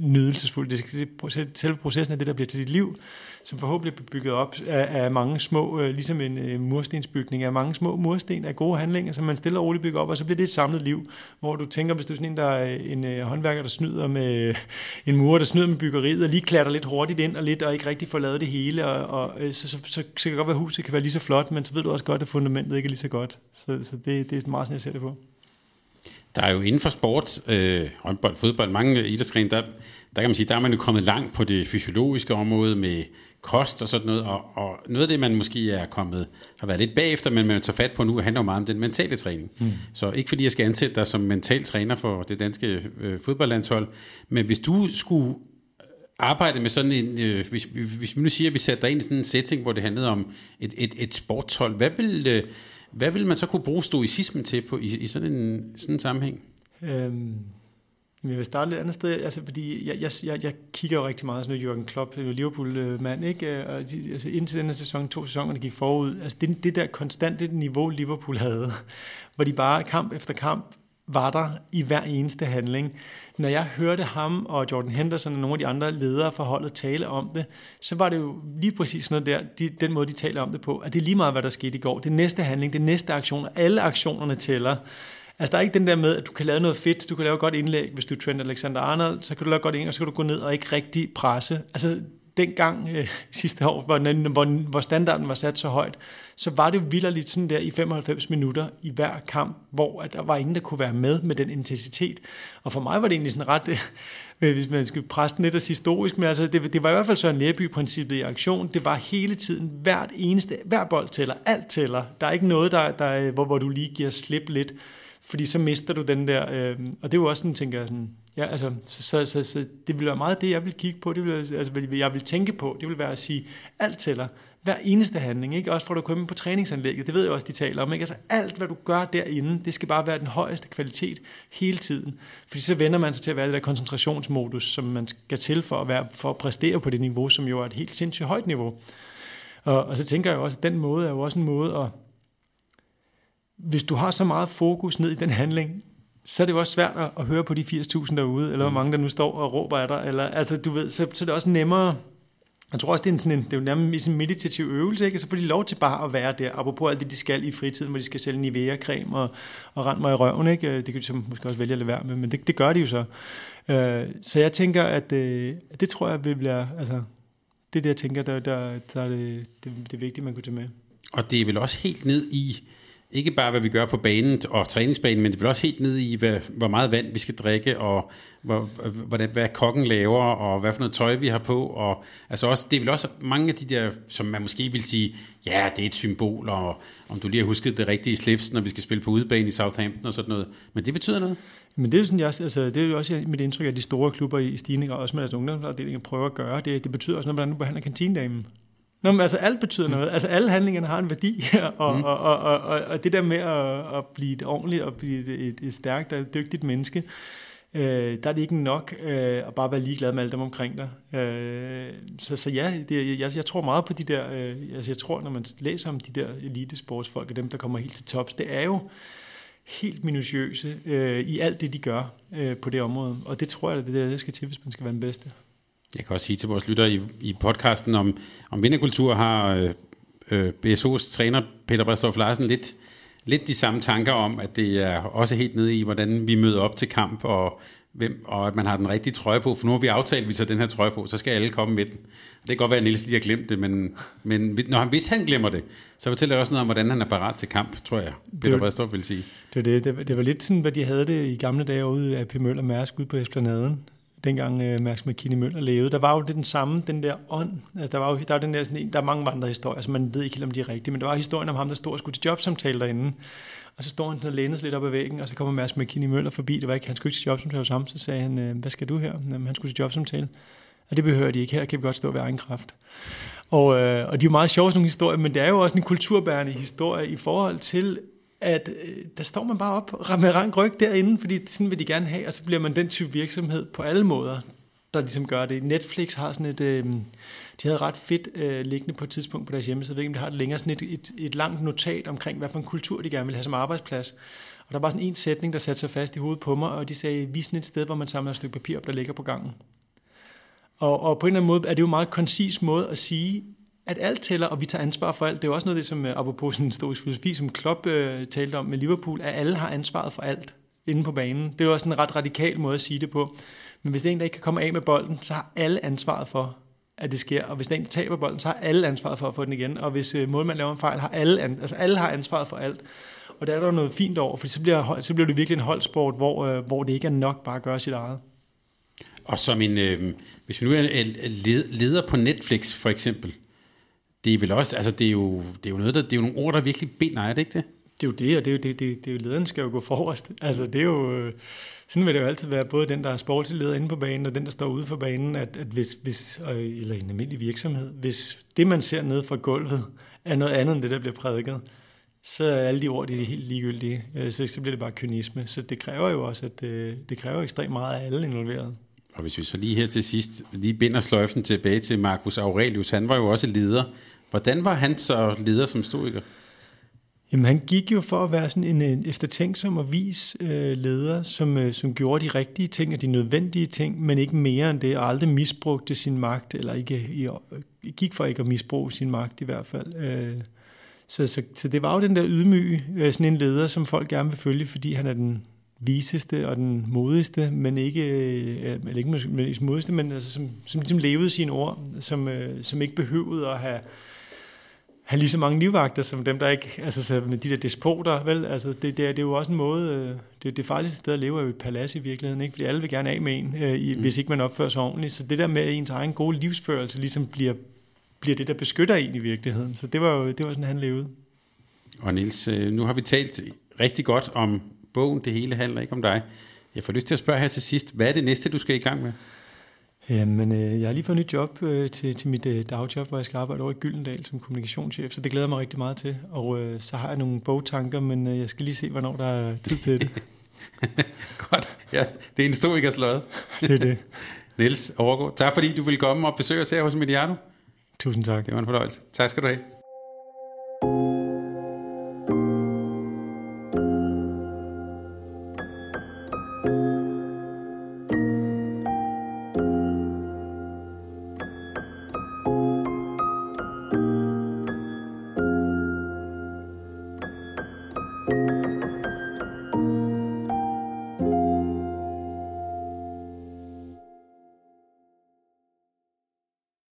nydelsesfuldt. Det skal, selve processen af det, der bliver til dit liv, som forhåbentlig bliver bygget op af, af mange små, øh, ligesom en øh, murstensbygning, af mange små mursten af gode handlinger, som man stille og roligt bygger op, og så bliver det et samlet liv, hvor du tænker, hvis du er sådan en, der er en øh, håndværker, der snyder med øh, en murer, der snyder med byggeriet, og lige klatter lidt hurtigt ind og lidt, og ikke rigtig får lavet det hele, og, og så, så, så, så, så kan det godt være, at huset kan være lige så flot, men så ved du også godt, at fundamentet ikke er lige så godt. Så, så det, det er meget sådan, jeg ser det på. Der er jo inden for sport, øh, håndbold, fodbold, mange idrætsgrene, der, der kan man sige, der er man jo kommet langt på det fysiologiske område med kost og sådan noget, og, og noget af det, man måske er kommet, har været lidt bagefter, men man tager fat på nu, handler jo meget om den mentale træning. Mm. Så ikke fordi jeg skal ansætte dig som mental træner for det danske øh, fodboldlandshold, men hvis du skulle arbejde med sådan en, øh, hvis, hvis vi nu siger, at vi sætter dig ind i sådan en setting, hvor det handlede om et, et, et sportshold, hvad vil, øh, hvad vil man så kunne bruge stoicismen til på, i, i sådan en sådan en sammenhæng? Øhm, jeg vil starte et andet sted, altså, fordi jeg, jeg, jeg, jeg kigger jo rigtig meget sådan noget Jørgen Klopp, øh, Liverpool-mand, ikke? Øh, og de, altså, indtil denne sæson, to sæsoner, der gik forud, altså det, det der konstante niveau, Liverpool havde, hvor de bare kamp efter kamp var der i hver eneste handling. Når jeg hørte ham og Jordan Henderson og nogle af de andre ledere for holdet tale om det, så var det jo lige præcis noget der, de, den måde, de taler om det på, at det er lige meget, hvad der skete i går. Det næste handling, det næste aktion, alle aktionerne tæller. Altså, der er ikke den der med, at du kan lave noget fedt, du kan lave et godt indlæg, hvis du er Trent Alexander-Arnold, så kan du lave godt indlæg, og så kan du gå ned og ikke rigtig presse. Altså, dengang øh, sidste år, hvor, hvor, hvor standarden var sat så højt, så var det jo vildt sådan der i 95 minutter i hver kamp, hvor at der var ingen, der kunne være med med den intensitet. Og for mig var det egentlig sådan ret, øh, hvis man skal presse den lidt af historisk, men altså, det, det var i hvert fald Søren Lærby-princippet i aktion. Det var hele tiden, hvert eneste, hver bold tæller, alt tæller. Der er ikke noget, der, der, hvor, hvor du lige giver slip lidt fordi så mister du den der, øh, og det er jo også sådan, tænker jeg sådan, ja, altså, så, så, så, så det vil være meget det, jeg vil kigge på, det vil, altså, jeg vil tænke på, det vil være at sige, alt tæller, hver eneste handling, ikke? også for at du kommer på træningsanlægget, det ved jeg også, de taler om, ikke? altså alt, hvad du gør derinde, det skal bare være den højeste kvalitet hele tiden, fordi så vender man sig til at være det der koncentrationsmodus, som man skal til for at, være, for at præstere på det niveau, som jo er et helt sindssygt højt niveau. Og, og så tænker jeg også, at den måde er jo også en måde at, hvis du har så meget fokus ned i den handling, så er det jo også svært at, høre på de 80.000 derude, eller hvor mm. mange der nu står og råber af dig, eller, altså, du ved, så, så er det også nemmere, jeg tror også, det er, en, sådan en, det er jo nærmest en meditativ øvelse, ikke? så får de lov til bare at være der, apropos alt det, de skal i fritiden, hvor de skal sælge Nivea-creme og, og rende mig i røven. Ikke? Det kan de så måske også vælge at lade være med, men det, det gør de jo så. Øh, så jeg tænker, at øh, det tror jeg vil blive, altså, det er det, jeg tænker, der, der, der er det, det, det vigtige, man kunne tage med. Og det er vel også helt ned i, ikke bare hvad vi gør på banen og træningsbanen, men det vil også helt ned i, hvad, hvor meget vand vi skal drikke, og hvor, hvordan, hvad kokken laver, og hvad for noget tøj vi har på. Og, altså også, det er vel også mange af de der, som man måske vil sige, ja, det er et symbol, og om du lige har husket det rigtige slips, når vi skal spille på udebane i Southampton og sådan noget. Men det betyder noget. Men det er, sådan, jeg, altså, det er jo også mit indtryk, at de store klubber i stigning, og også med deres ungdomsafdelinger, prøver at gøre. Det, det betyder også noget, hvordan du behandler kantinedamen. Nå, men altså alt betyder noget. Altså alle handlingerne har en værdi, og, mm. og, og, og, og det der med at, at blive et ordentligt og blive et, et stærkt og dygtigt menneske, øh, der er det ikke nok øh, at bare være ligeglad med alle dem omkring dig. Øh, så, så ja, det, jeg, jeg tror meget på de der, øh, altså jeg tror, når man læser om de der elitesportsfolk og dem, der kommer helt til tops, det er jo helt minutiøse øh, i alt det, de gør øh, på det område. Og det tror jeg, det er det, der skal til, hvis man skal være den bedste. Jeg kan også sige til vores lyttere i, i podcasten om, om vinderkultur, har øh, øh, BSO's træner Peter Bræstorff Larsen lidt, lidt de samme tanker om, at det er også helt nede i, hvordan vi møder op til kamp, og, hvem, og at man har den rigtige trøje på. For nu har vi aftalt, at vi tager den her trøje på, så skal alle komme med den. Det kan godt være, at Niels lige har glemt det, men, men når han, hvis han glemmer det, så fortæller det også noget om, hvordan han er parat til kamp, tror jeg, Peter Bræstorff vil sige. Det, det, det, det var lidt sådan, hvad de havde det i gamle dage ude af P. Møller Mærsk ude på Esplanaden dengang øh, Max McKinney Møller levede. Der var jo det den samme, den der ånd. Altså, der var jo der var den der, sådan en, der er mange andre historier, så altså, man ved ikke helt, om de er rigtige, men der var historien om ham, der stod og skulle til jobsamtale derinde. Og så står han og lænes lidt op ad væggen, og så kommer Mads McKinney Møller forbi. Det var ikke, han skulle ikke til jobsamtale hos ham. Så sagde han, øh, hvad skal du her? Jamen, han skulle til jobsamtale. Og det behøver de ikke. Her kan vi godt stå ved egen kraft. Og, øh, og de er jo meget sjove, sådan nogle historier, men det er jo også en kulturbærende historie i forhold til, at øh, der står man bare op med rank ryg derinde, fordi sådan vil de gerne have, og så bliver man den type virksomhed på alle måder, der ligesom gør det. Netflix har sådan et, øh, de havde ret fedt øh, liggende på et tidspunkt på deres hjemmeside, jeg ved ikke, om de har det længere, sådan et, et, et langt notat omkring, hvad for en kultur de gerne vil have som arbejdsplads. Og der var sådan en sætning, der satte sig fast i hovedet på mig, og de sagde, vi er sådan et sted, hvor man samler et stykke papir op, der ligger på gangen. Og, og på en eller anden måde er det jo en meget koncis måde at sige, at alt tæller, og vi tager ansvar for alt. Det er jo også noget af det, som øh, apropos sådan en historisk filosofi, som Klopp øh, talte om med Liverpool, at alle har ansvaret for alt inde på banen. Det er jo også en ret radikal måde at sige det på. Men hvis det er en, der ikke kan komme af med bolden, så har alle ansvaret for, at det sker. Og hvis den taber bolden, så har alle ansvaret for at få den igen. Og hvis øh, målmanden laver en fejl, har alle, an- altså alle har ansvaret for alt. Og der er der noget fint over, for så bliver, så bliver det virkelig en holdsport, hvor, øh, hvor det ikke er nok bare at gøre sit eget. Og som en, øh, hvis vi nu er leder på Netflix for eksempel, det er vel også, altså det er jo, det er jo noget, der, det er jo nogle ord, der virkelig binder, er det ikke det? Det er jo det, og det er jo, det, det, det er jo lederen skal jo gå forrest. Altså det er jo, øh, sådan vil det jo altid være, både den, der er sportsleder inde på banen, og den, der står ude for banen, at, at hvis, hvis, eller en almindelig virksomhed, hvis det, man ser ned fra gulvet, er noget andet end det, der bliver prædiket, så er alle de ord, de er helt ligegyldige. Øh, så, så bliver det bare kynisme. Så det kræver jo også, at øh, det kræver ekstremt meget af alle involverede. Og hvis vi så lige her til sidst lige binder sløjfen tilbage til Marcus Aurelius, han var jo også leder. Hvordan var han så leder som stoiker? Jamen, han gik jo for at være sådan en, en eftertænksom og vis øh, leder, som, øh, som gjorde de rigtige ting og de nødvendige ting, men ikke mere end det, og aldrig misbrugte sin magt, eller ikke i, gik for ikke at misbruge sin magt i hvert fald. Øh, så, så, så det var jo den der ydmyge, øh, sådan en leder, som folk gerne vil følge, fordi han er den viseste og den modigste, men ikke, øh, eller ikke men modigste, men altså, som, som ligesom levede sine ord, som, øh, som ikke behøvede at have have lige så mange livvagter som dem, der ikke, altså så med de der despoter, vel, altså det, det, er, det er jo også en måde, øh, det, det farligste sted at leve er jo et palads i virkeligheden, ikke? fordi alle vil gerne af med en, øh, i, mm. hvis ikke man opfører sig ordentligt. Så det der med, at ens egen gode livsførelse ligesom bliver, bliver det, der beskytter en i virkeligheden. Så det var jo det var sådan, han levede. Og Nils, nu har vi talt rigtig godt om bogen, det hele handler ikke om dig. Jeg får lyst til at spørge her til sidst, hvad er det næste, du skal i gang med? Jamen, øh, jeg har lige fået et nyt job øh, til, til mit øh, dagjob, hvor jeg skal arbejde over i Gyldendal som kommunikationschef, så det glæder mig rigtig meget til. Og øh, så har jeg nogle bogtanker, men øh, jeg skal lige se, hvornår der er tid til det. Godt. Ja, det er en stor sløjet. det er det. Niels Overgaard, tak fordi du vil komme og besøge os her hos Mediano. Tusind tak. Det var en fornøjelse. Tak skal du have.